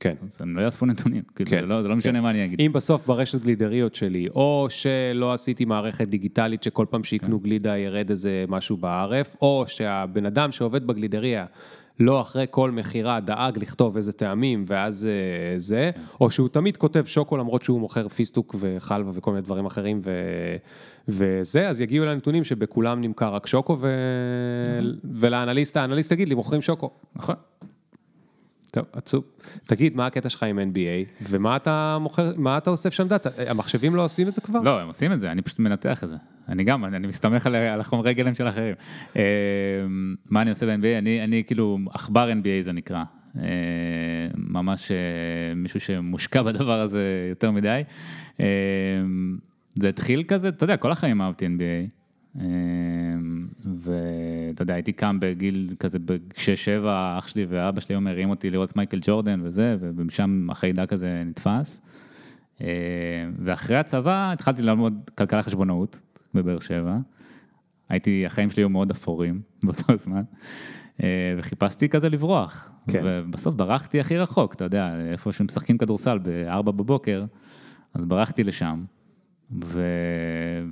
B: כן.
A: אז הם לא יאספו נתונים, כאילו, כן, זה לא, זה לא משנה כן. מה אני אגיד.
B: אם בסוף ברשת גלידריות שלי, או שלא עשיתי מערכת דיגיטלית שכל פעם שיקנו כן. גלידה ירד איזה משהו בערך, או שהבן אדם שעובד בגלידריה לא אחרי כל מכירה דאג לכתוב איזה טעמים ואז אה, זה, או שהוא תמיד כותב שוקו למרות שהוא מוכר פיסטוק וחלבה וכל מיני דברים אחרים ו... וזה, אז יגיעו לנתונים שבכולם נמכר רק שוקו ו... ולאנליסט, האנליסט יגיד לי, מוכרים שוקו.
A: נכון.
B: טוב, עצוב. תגיד, מה הקטע שלך עם NBA, ומה אתה מוכר, מה אתה אוסף שם דאטה? המחשבים לא עושים את זה כבר?
A: לא, הם עושים את זה, אני פשוט מנתח את זה. אני גם, אני מסתמך על, על החומרי גלם של אחרים. אה, מה אני עושה ב-NBA? אני, אני כאילו, עכבר NBA זה נקרא. אה, ממש אה, מישהו שמושקע בדבר הזה יותר מדי. זה התחיל כזה, אתה יודע, כל החיים אהבתי NBA. ואתה יודע, הייתי קם בגיל כזה, ב-6-7, אח שלי ואבא שלי היו מרים אותי לראות מייקל ג'ורדן וזה, ומשם החיידק הזה נתפס. ואחרי הצבא התחלתי ללמוד כלכלה חשבונאות. בבאר שבע. הייתי, החיים שלי היו מאוד אפורים באותו זמן, אה, וחיפשתי כזה לברוח. כן. ובסוף ברחתי הכי רחוק, אתה יודע, איפה שמשחקים כדורסל ב-4 בבוקר, אז ברחתי לשם. ו...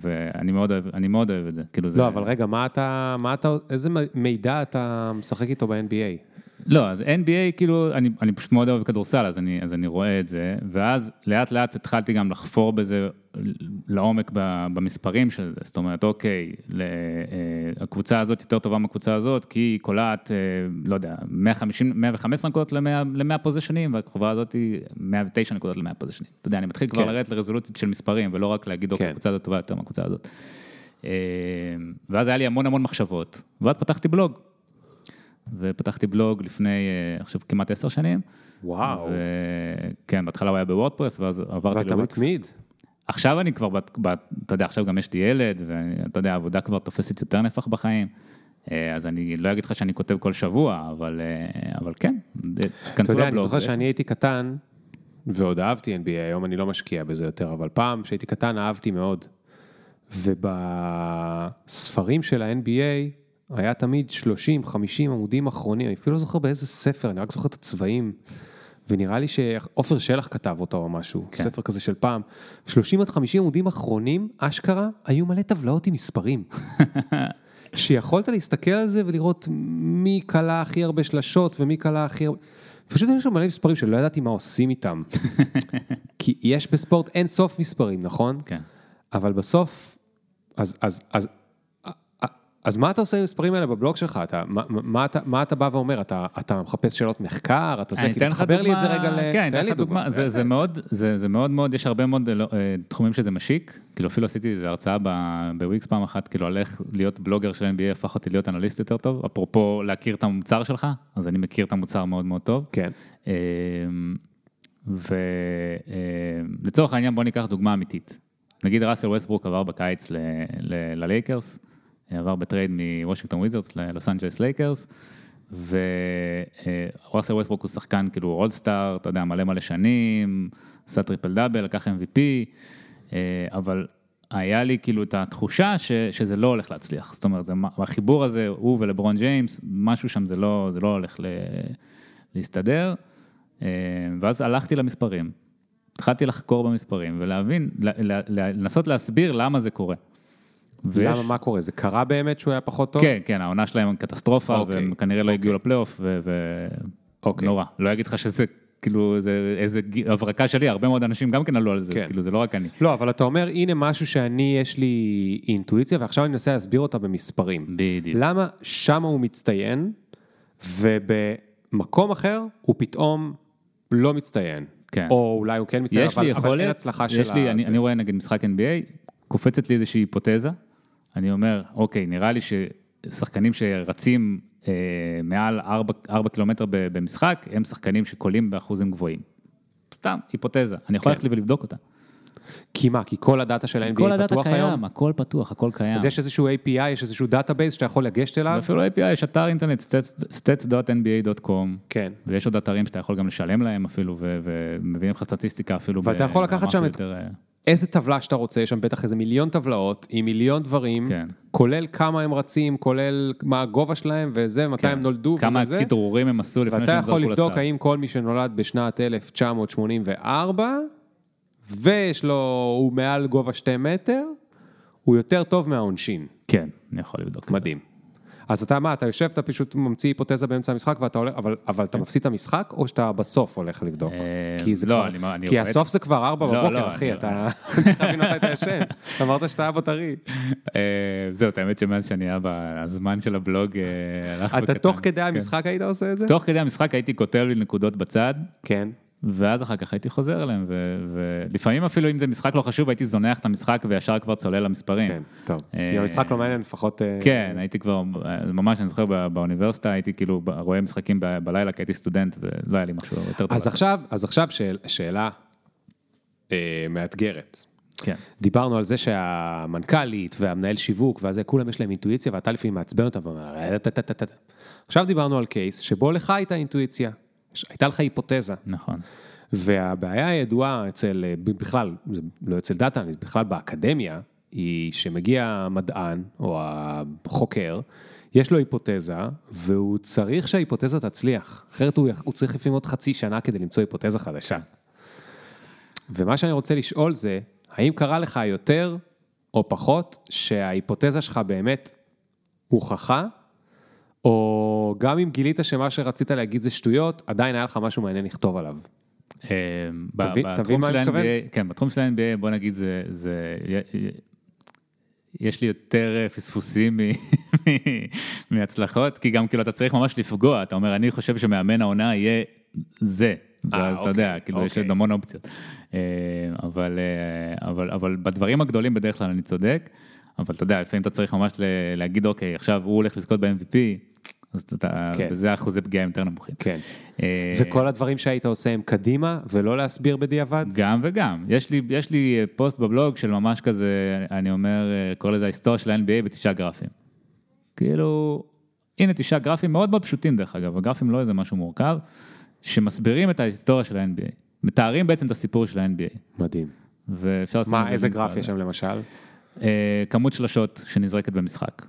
A: ואני מאוד אוהב, אני מאוד אוהב את זה, כאילו
B: לא, זה... אבל רגע, מה אתה, מה אתה, איזה מידע אתה משחק איתו ב-NBA?
A: לא, אז NBA, כאילו, אני, אני פשוט מאוד אוהב כדורסל, אז אני, אז אני רואה את זה, ואז לאט לאט התחלתי גם לחפור בזה לעומק במספרים של זה, זאת אומרת, אוקיי, אה, הקבוצה הזאת יותר טובה מהקבוצה הזאת, כי היא קולעת, אה, לא יודע, 150, 115 נקודות ל-100 פוזיישנים, והקבוצה הזאת היא 109 נקודות ל-100 פוזיישנים. אתה יודע, אני מתחיל כן. כבר לרדת לרזולוציות של מספרים, ולא רק להגיד, אוקיי, כן. הקבוצה הזאת טובה יותר מהקבוצה הזאת. אה, ואז היה לי המון המון מחשבות, ואז פתחתי בלוג. ופתחתי בלוג לפני, עכשיו כמעט עשר שנים.
B: וואו.
A: כן, בהתחלה הוא היה בוורדפרס, ואז עברתי
B: לוויקס. ואתה מתמיד.
A: עכשיו אני כבר, בת, בת, אתה יודע, עכשיו גם יש לי ילד, ואתה יודע, העבודה כבר תופסת יותר נפח בחיים. אה, אז אני לא אגיד לך שאני כותב כל שבוע, אבל, אה, אבל כן,
B: כנסו לבלוג. אתה יודע, אני זוכר שאני הייתי קטן, ועוד אהבתי NBA, היום אני לא משקיע בזה יותר, אבל פעם, כשהייתי קטן, אהבתי מאוד. ובספרים של ה-NBA היה תמיד 30-50 עמודים אחרונים, אני אפילו לא זוכר באיזה ספר, אני רק זוכר את הצבעים. ונראה לי שעופר שלח כתב אותו או משהו, כן. ספר כזה של פעם. 30 עד 50 עמודים אחרונים, אשכרה, היו מלא טבלאות עם מספרים. שיכולת להסתכל על זה ולראות מי קלה הכי הרבה שלשות ומי קלה הכי הרבה... פשוט יש שם מלא מספרים שלא ידעתי מה עושים איתם. כי יש בספורט אין סוף מספרים, נכון?
A: כן.
B: אבל בסוף, אז, אז, אז אז מה אתה עושה עם המספרים האלה בבלוג שלך? אתה, מה, מה, אתה, מה אתה בא ואומר? אתה, אתה מחפש שאלות מחקר? אתה עושה, כאילו, תחבר לי את זה רגע ל...
A: כן, תן לי דוגמה. זה, זה, מאוד, זה, זה מאוד מאוד, יש הרבה מאוד אה, תחומים שזה משיק. כאילו אפילו עשיתי איזו הרצאה בוויקס פעם אחת, כאילו על איך להיות בלוגר של NBA הפך אותי להיות אנליסט יותר טוב. אפרופו להכיר את המוצר שלך, אז אני מכיר את המוצר מאוד מאוד טוב.
B: כן. אמ,
A: ולצורך העניין בוא ניקח דוגמה אמיתית. נגיד ראסל ווסטברוק עבר בקיץ ללייקרס. עבר ב trade מוושינגטון וויזרדס ללוס אנג'לס לייקרס, וראסל ווסטברוק הוא שחקן כאילו all-star, אתה יודע, מלא מלא שנים, עשה triple double, לקח MVP, אבל היה לי כאילו את התחושה ש, שזה לא הולך להצליח, זאת אומרת, זה, החיבור הזה, הוא ולברון ג'יימס, משהו שם זה לא, זה לא הולך ל, להסתדר, ואז הלכתי למספרים, התחלתי לחקור במספרים ולהבין, לנסות להסביר למה זה קורה.
B: למה, מה קורה? זה קרה באמת שהוא היה פחות טוב?
A: כן, כן, העונה שלהם קטסטרופה, אוקיי, והם כנראה לא הגיעו אוקיי. לפלייאוף, ונורא. לא אגיד לך שזה כאילו זה איזה הברקה שלי, הרבה מאוד אנשים גם כן עלו על זה, כן. כאילו זה לא רק אני.
B: לא, אבל אתה אומר, הנה משהו שאני, יש לי אינטואיציה, ועכשיו אני מנסה להסביר אותה במספרים.
A: בדיוק.
B: למה שם הוא מצטיין, ובמקום אחר הוא פתאום לא מצטיין.
A: כן.
B: או אולי הוא כן מצטיין, אבל, אבל אין הצלחה של
A: ה... יש לי, אני, אני רואה נגיד משחק NBA, קופצת לי איזושהי היפותזה, אני אומר, אוקיי, נראה לי ששחקנים שרצים אה, מעל 4, 4 קילומטר במשחק, הם שחקנים שקולעים באחוזים גבוהים. סתם, היפותזה, אני יכול כן. ללכת לי ולבדוק אותה.
B: כי מה? כי כל הדאטה של ה-NBA פתוח
A: היום? כל הדאטה
B: קיים,
A: היום? הכל פתוח, הכל קיים.
B: אז יש איזשהו API, יש איזשהו database שאתה יכול לגשת אליו?
A: אפילו API, יש אתר אינטרנט, stats.nba.com.
B: כן.
A: ויש עוד אתרים שאתה יכול גם לשלם להם אפילו, ומביאים לך סטטיסטיקה אפילו.
B: ואתה יכול לקחת שם את יותר... איזה טבלה שאתה רוצה, יש שם בטח איזה מיליון טבלאות עם מיליון דברים,
A: כן.
B: כולל כמה הם רצים, כולל מה הגובה שלהם וזה, מתי כן. הם נולדו
A: כמה וזה. כדרורים הם עשו לפני שהם
B: זרקו לסל. ואתה יכול לבדוק האם כל מי שנולד בשנת 1984, ויש לו, הוא מעל גובה שתי מטר, הוא יותר טוב מהעונשין.
A: כן, אני יכול לבדוק.
B: מדהים. אז אתה מה, אתה יושב, אתה פשוט ממציא היפותזה באמצע המשחק ואתה הולך, אבל, אבל אתה כן. מפסיד את המשחק, או שאתה בסוף הולך לבדוק? אה,
A: כי זה לא, כבר, אני,
B: כי הסוף זה כבר ארבע לא, בבוקר, לא, אחי, אתה צריך להבין מתי אתה ישן. אמרת שאתה בו טרי.
A: אה, זהו, האמת שמאז שאני היה בזמן של הבלוג, אה,
B: הלך בקטן. אתה תוך כדי כן. המשחק היית עושה את זה?
A: תוך כדי המשחק הייתי כותב לי נקודות בצד.
B: כן.
A: ואז אחר כך הייתי חוזר אליהם, ולפעמים אפילו אם זה משחק לא חשוב, הייתי זונח את המשחק וישר כבר צולל למספרים.
B: כן, טוב. אה, אם המשחק לא מעניין, לפחות... אה,
A: כן, הייתי כבר, ממש, אני זוכר באוניברסיטה, הייתי כאילו רואה משחקים בלילה, כי הייתי סטודנט, ולא היה לי משהו יותר טוב.
B: אז עכשיו, אז עכשיו שאלה אה, מאתגרת.
A: כן.
B: דיברנו על זה שהמנכ"לית והמנהל שיווק והזה, כולם יש להם אינטואיציה, ואתה לפעמים מעצבן אותם ואומר, עכשיו דיברנו על קייס שבו לך הייתה אינטואיציה. הייתה לך היפותזה.
A: נכון.
B: והבעיה הידועה אצל, בכלל, לא אצל דאטה, בכלל באקדמיה, היא שמגיע המדען או החוקר, יש לו היפותזה, והוא צריך שההיפותזה תצליח, אחרת הוא, הוא צריך לפעמים עוד חצי שנה כדי למצוא היפותזה חדשה. ומה שאני רוצה לשאול זה, האם קרה לך יותר או פחות שההיפותזה שלך באמת הוכחה, או גם אם גילית שמה שרצית להגיד זה שטויות, עדיין היה לך משהו מעניין לכתוב עליו.
A: אה,
B: תבין מה אני מתכוון?
A: כן, בתחום של ה-NBA, בוא נגיד, זה, זה, יש לי יותר אה, פספוסים מהצלחות, כי גם כאילו אתה צריך ממש לפגוע, אתה אומר, אני חושב שמאמן העונה יהיה זה, אה, ואז אתה יודע, כאילו יש עוד אוקיי. המון אופציות. אבל, אבל, אבל בדברים הגדולים בדרך כלל אני צודק, אבל אתה יודע, לפעמים אתה צריך ממש להגיד, אוקיי, עכשיו הוא הולך לזכות ב-MVP, אז אתה, כן. וזה אחוזי פגיעה יותר נמוכים.
B: כן. אה, וכל הדברים שהיית עושה הם קדימה, ולא להסביר בדיעבד?
A: גם וגם. יש לי, יש לי אה, פוסט בבלוג של ממש כזה, אני אומר, אה, קורא לזה ההיסטוריה של ה-NBA בתשעה גרפים. כאילו, הנה תשעה גרפים מאוד מאוד פשוטים דרך אגב, הגרפים לא איזה משהו מורכב, שמסבירים את ההיסטוריה של ה-NBA. מתארים בעצם את הסיפור של ה-NBA.
B: מדהים.
A: ואפשר.
B: מה, איזה גרף יש שם למשל?
A: כמות שלשות שנזרקת במשחק.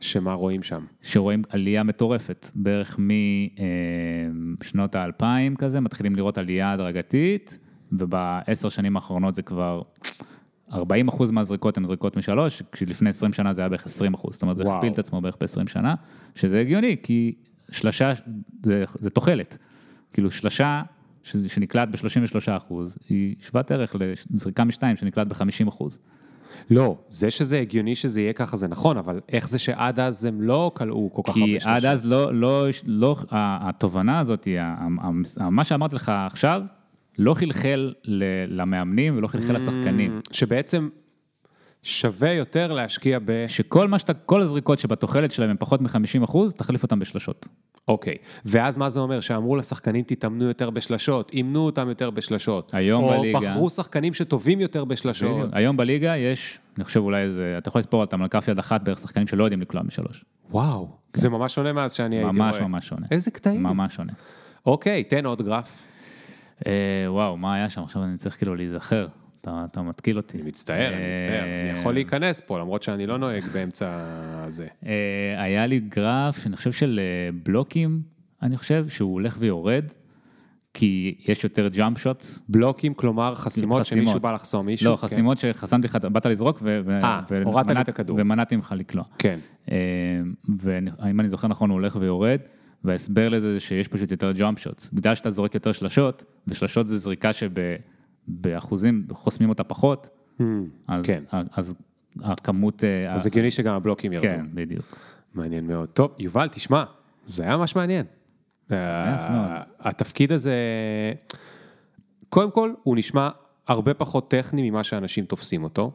B: שמה רואים שם?
A: שרואים עלייה מטורפת, בערך משנות האלפיים כזה, מתחילים לראות עלייה הדרגתית, ובעשר שנים האחרונות זה כבר 40 אחוז מהזריקות הן זריקות משלוש, כשלפני 20 שנה זה היה בערך 20 אחוז, זאת אומרת זה הכפיל את עצמו בערך ב-20 שנה, שזה הגיוני, כי שלשה זה, זה תוחלת, כאילו שלשה שנקלט ב-33 אחוז, היא שוות ערך לזריקה משתיים שנקלט ב-50 אחוז.
B: לא, זה שזה הגיוני שזה יהיה ככה זה נכון, אבל איך זה שעד אז הם לא כלאו כל כך הרבה
A: כי עד אז לא, לא, לא, התובנה הזאת, מה שאמרתי לך עכשיו, לא חלחל למאמנים ולא חלחל לשחקנים.
B: שבעצם שווה יותר להשקיע ב...
A: שכל מה שאתה, כל הזריקות שבתוחלת שלהם הם פחות מ-50 אחוז, תחליף אותם בשלשות.
B: אוקיי, ואז מה זה אומר? שאמרו לשחקנים תתאמנו יותר בשלשות, אימנו אותם יותר בשלשות.
A: היום
B: או
A: בליגה...
B: או בחרו שחקנים שטובים יותר בשלשות. בדיוק.
A: היום בליגה יש, אני חושב אולי איזה, אתה יכול לספור אותם על כף יד אחת בערך שחקנים שלא יודעים לקלוע משלוש.
B: וואו, כן. זה ממש שונה מאז שאני הייתי
A: רואה. ממש ממש שונה.
B: איזה קטעים.
A: ממש שונה.
B: אוקיי, תן עוד גרף.
A: אה, וואו, מה היה שם? עכשיו אני צריך כאילו להיזכר. אתה, אתה מתקיל אותי.
B: אני מצטער, אני מצטער. אני יכול להיכנס פה, למרות שאני לא נוהג באמצע זה.
A: אה, היה לי גרף, אני חושב של אה, בלוקים, אני חושב, שהוא הולך ויורד. כי יש יותר jump shots.
B: בלוקים, כלומר חסימות, חסימות. שמישהו בא לחסום מישהו?
A: לא, כן. חסימות כן. שחסמתי לך, באת לזרוק ו...
B: אה, הורדת לי את הכדור.
A: ומנעתי ממך לקלוע.
B: כן.
A: ואם אני זוכר נכון, הוא הולך ויורד, וההסבר לזה זה שיש פשוט יותר jump shots. בגלל שאתה זורק יותר שלשות, ושלשות זה זריקה שב... באחוזים חוסמים אותה פחות,
B: mm, אז, כן.
A: אז הכמות...
B: אה, אז הגיוני שגם הבלוקים ירדו.
A: כן, בדיוק.
B: מעניין מאוד. טוב, יובל, תשמע, זה היה ממש מעניין.
A: מאוד.
B: התפקיד הזה, קודם כל, הוא נשמע הרבה פחות טכני ממה שאנשים תופסים אותו.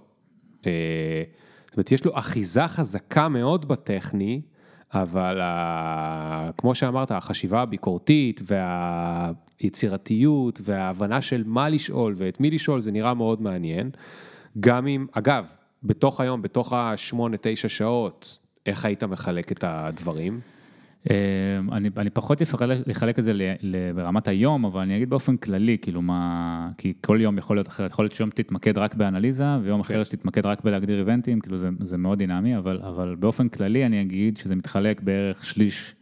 B: אה, זאת אומרת, יש לו אחיזה חזקה מאוד בטכני, אבל ה... כמו שאמרת, החשיבה הביקורתית והיצירתיות וההבנה של מה לשאול ואת מי לשאול, זה נראה מאוד מעניין. גם אם, אגב, בתוך היום, בתוך השמונה, תשע שעות, איך היית מחלק את הדברים?
A: אמ, אני, אני פחות אפריד לחלק את זה ברמת היום, אבל אני אגיד באופן כללי, כאילו מה, כי כל יום יכול להיות אחרת, יכול להיות שיום תתמקד רק באנליזה, ויום אחר כן. שתתמקד רק בלהגדיר events, כאילו זה, זה מאוד דינמי, אבל, אבל באופן כללי אני אגיד שזה מתחלק בערך שליש,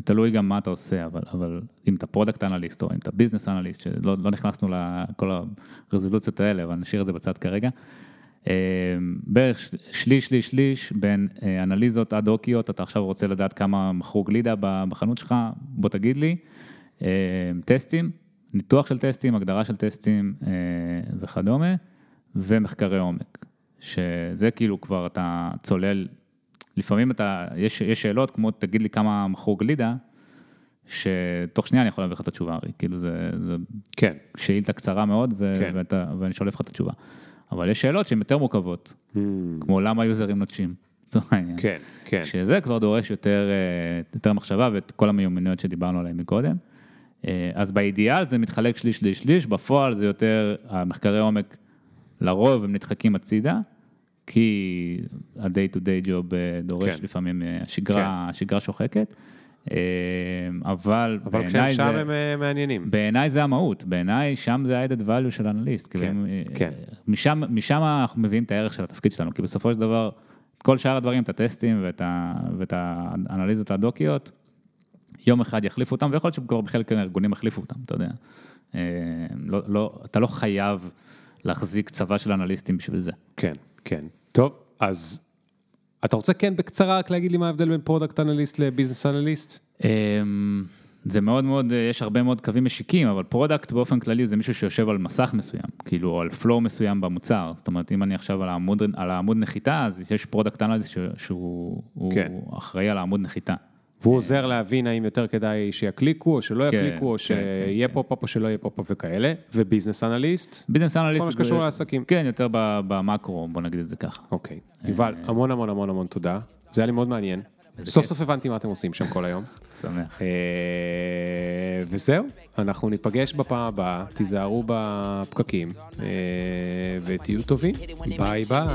A: זה תלוי גם מה אתה עושה, אבל, אבל אם אתה product analyst או אם אתה business analyst, שלא לא נכנסנו לכל הרזולוציות האלה, אבל נשאיר את זה בצד כרגע. אה, בערך שליש, שליש, שליש בין אה, אנליזות עד הוקיות, אתה עכשיו רוצה לדעת כמה מכרו גלידה בחנות שלך, בוא תגיד לי, אה, טסטים, ניתוח של טסטים, הגדרה של טסטים וכדומה, ומחקרי עומק, שזה כאילו כבר אתה צולל, לפעמים אתה, יש, יש שאלות כמו תגיד לי כמה מכרו גלידה, שתוך שנייה אני יכול להביא לך את התשובה, הרי כאילו זה, זה
B: כן.
A: שאילתה קצרה מאוד, ו, כן. ואתה, ואני שולף לך את התשובה. אבל יש שאלות שהן יותר מורכבות, mm. כמו למה יוזרים נוטשים, לצורך העניין.
B: כן, כן.
A: שזה כבר דורש יותר, אה, יותר מחשבה ואת כל המיומנויות שדיברנו עליהן מקודם. אה, אז באידיאל זה מתחלק שליש, שליש, שליש, בפועל זה יותר, המחקרי עומק לרוב הם נדחקים הצידה, כי ה-day to day job אה, דורש כן. לפעמים, השגרה, כן. השגרה שוחקת. אמ, אבל,
B: אבל כשהם שם הם אה, מעניינים.
A: בעיניי זה המהות, בעיניי שם זה ה-added value של אנליסט. כן,
B: כן.
A: משם, משם אנחנו מביאים את הערך של התפקיד שלנו, כי בסופו של דבר, כל שאר הדברים, את הטסטים ואת, ה, ואת האנליזות הדוקיות, יום אחד יחליפו אותם, ויכול להיות שכבר בחלק מהארגונים יחליפו אותם, אתה יודע. לא, לא, אתה לא חייב להחזיק צבא של אנליסטים בשביל זה.
B: כן, כן. טוב, אז אתה רוצה כן בקצרה רק להגיד לי מה ההבדל בין product analyst ל business
A: analyst? זה מאוד מאוד, יש הרבה מאוד קווים משיקים, אבל product באופן כללי זה מישהו שיושב על מסך מסוים, כאילו, או על flow מסוים במוצר. זאת אומרת, אם אני עכשיו על העמוד, על העמוד נחיתה, אז יש product analyst שהוא כן. אחראי על העמוד נחיתה.
B: והוא עוזר להבין האם יותר כדאי שיקליקו או שלא כן, יקליקו, או כן, שיהיה כן, pop-up או שלא יהיה pop-up וכאלה, ו business
A: analyst? business analyst.
B: כל מה שקשור לעסקים.
A: כן, יותר במקרו, בוא נגיד את זה ככה.
B: אוקיי. יובל, המון המון המון המון תודה. זה היה לי מאוד מעניין. סוף סוף הבנתי מה אתם עושים שם כל היום.
A: שמח.
B: וזהו, אנחנו ניפגש בפעם הבאה, תיזהרו בפקקים ותהיו טובים. ביי ביי.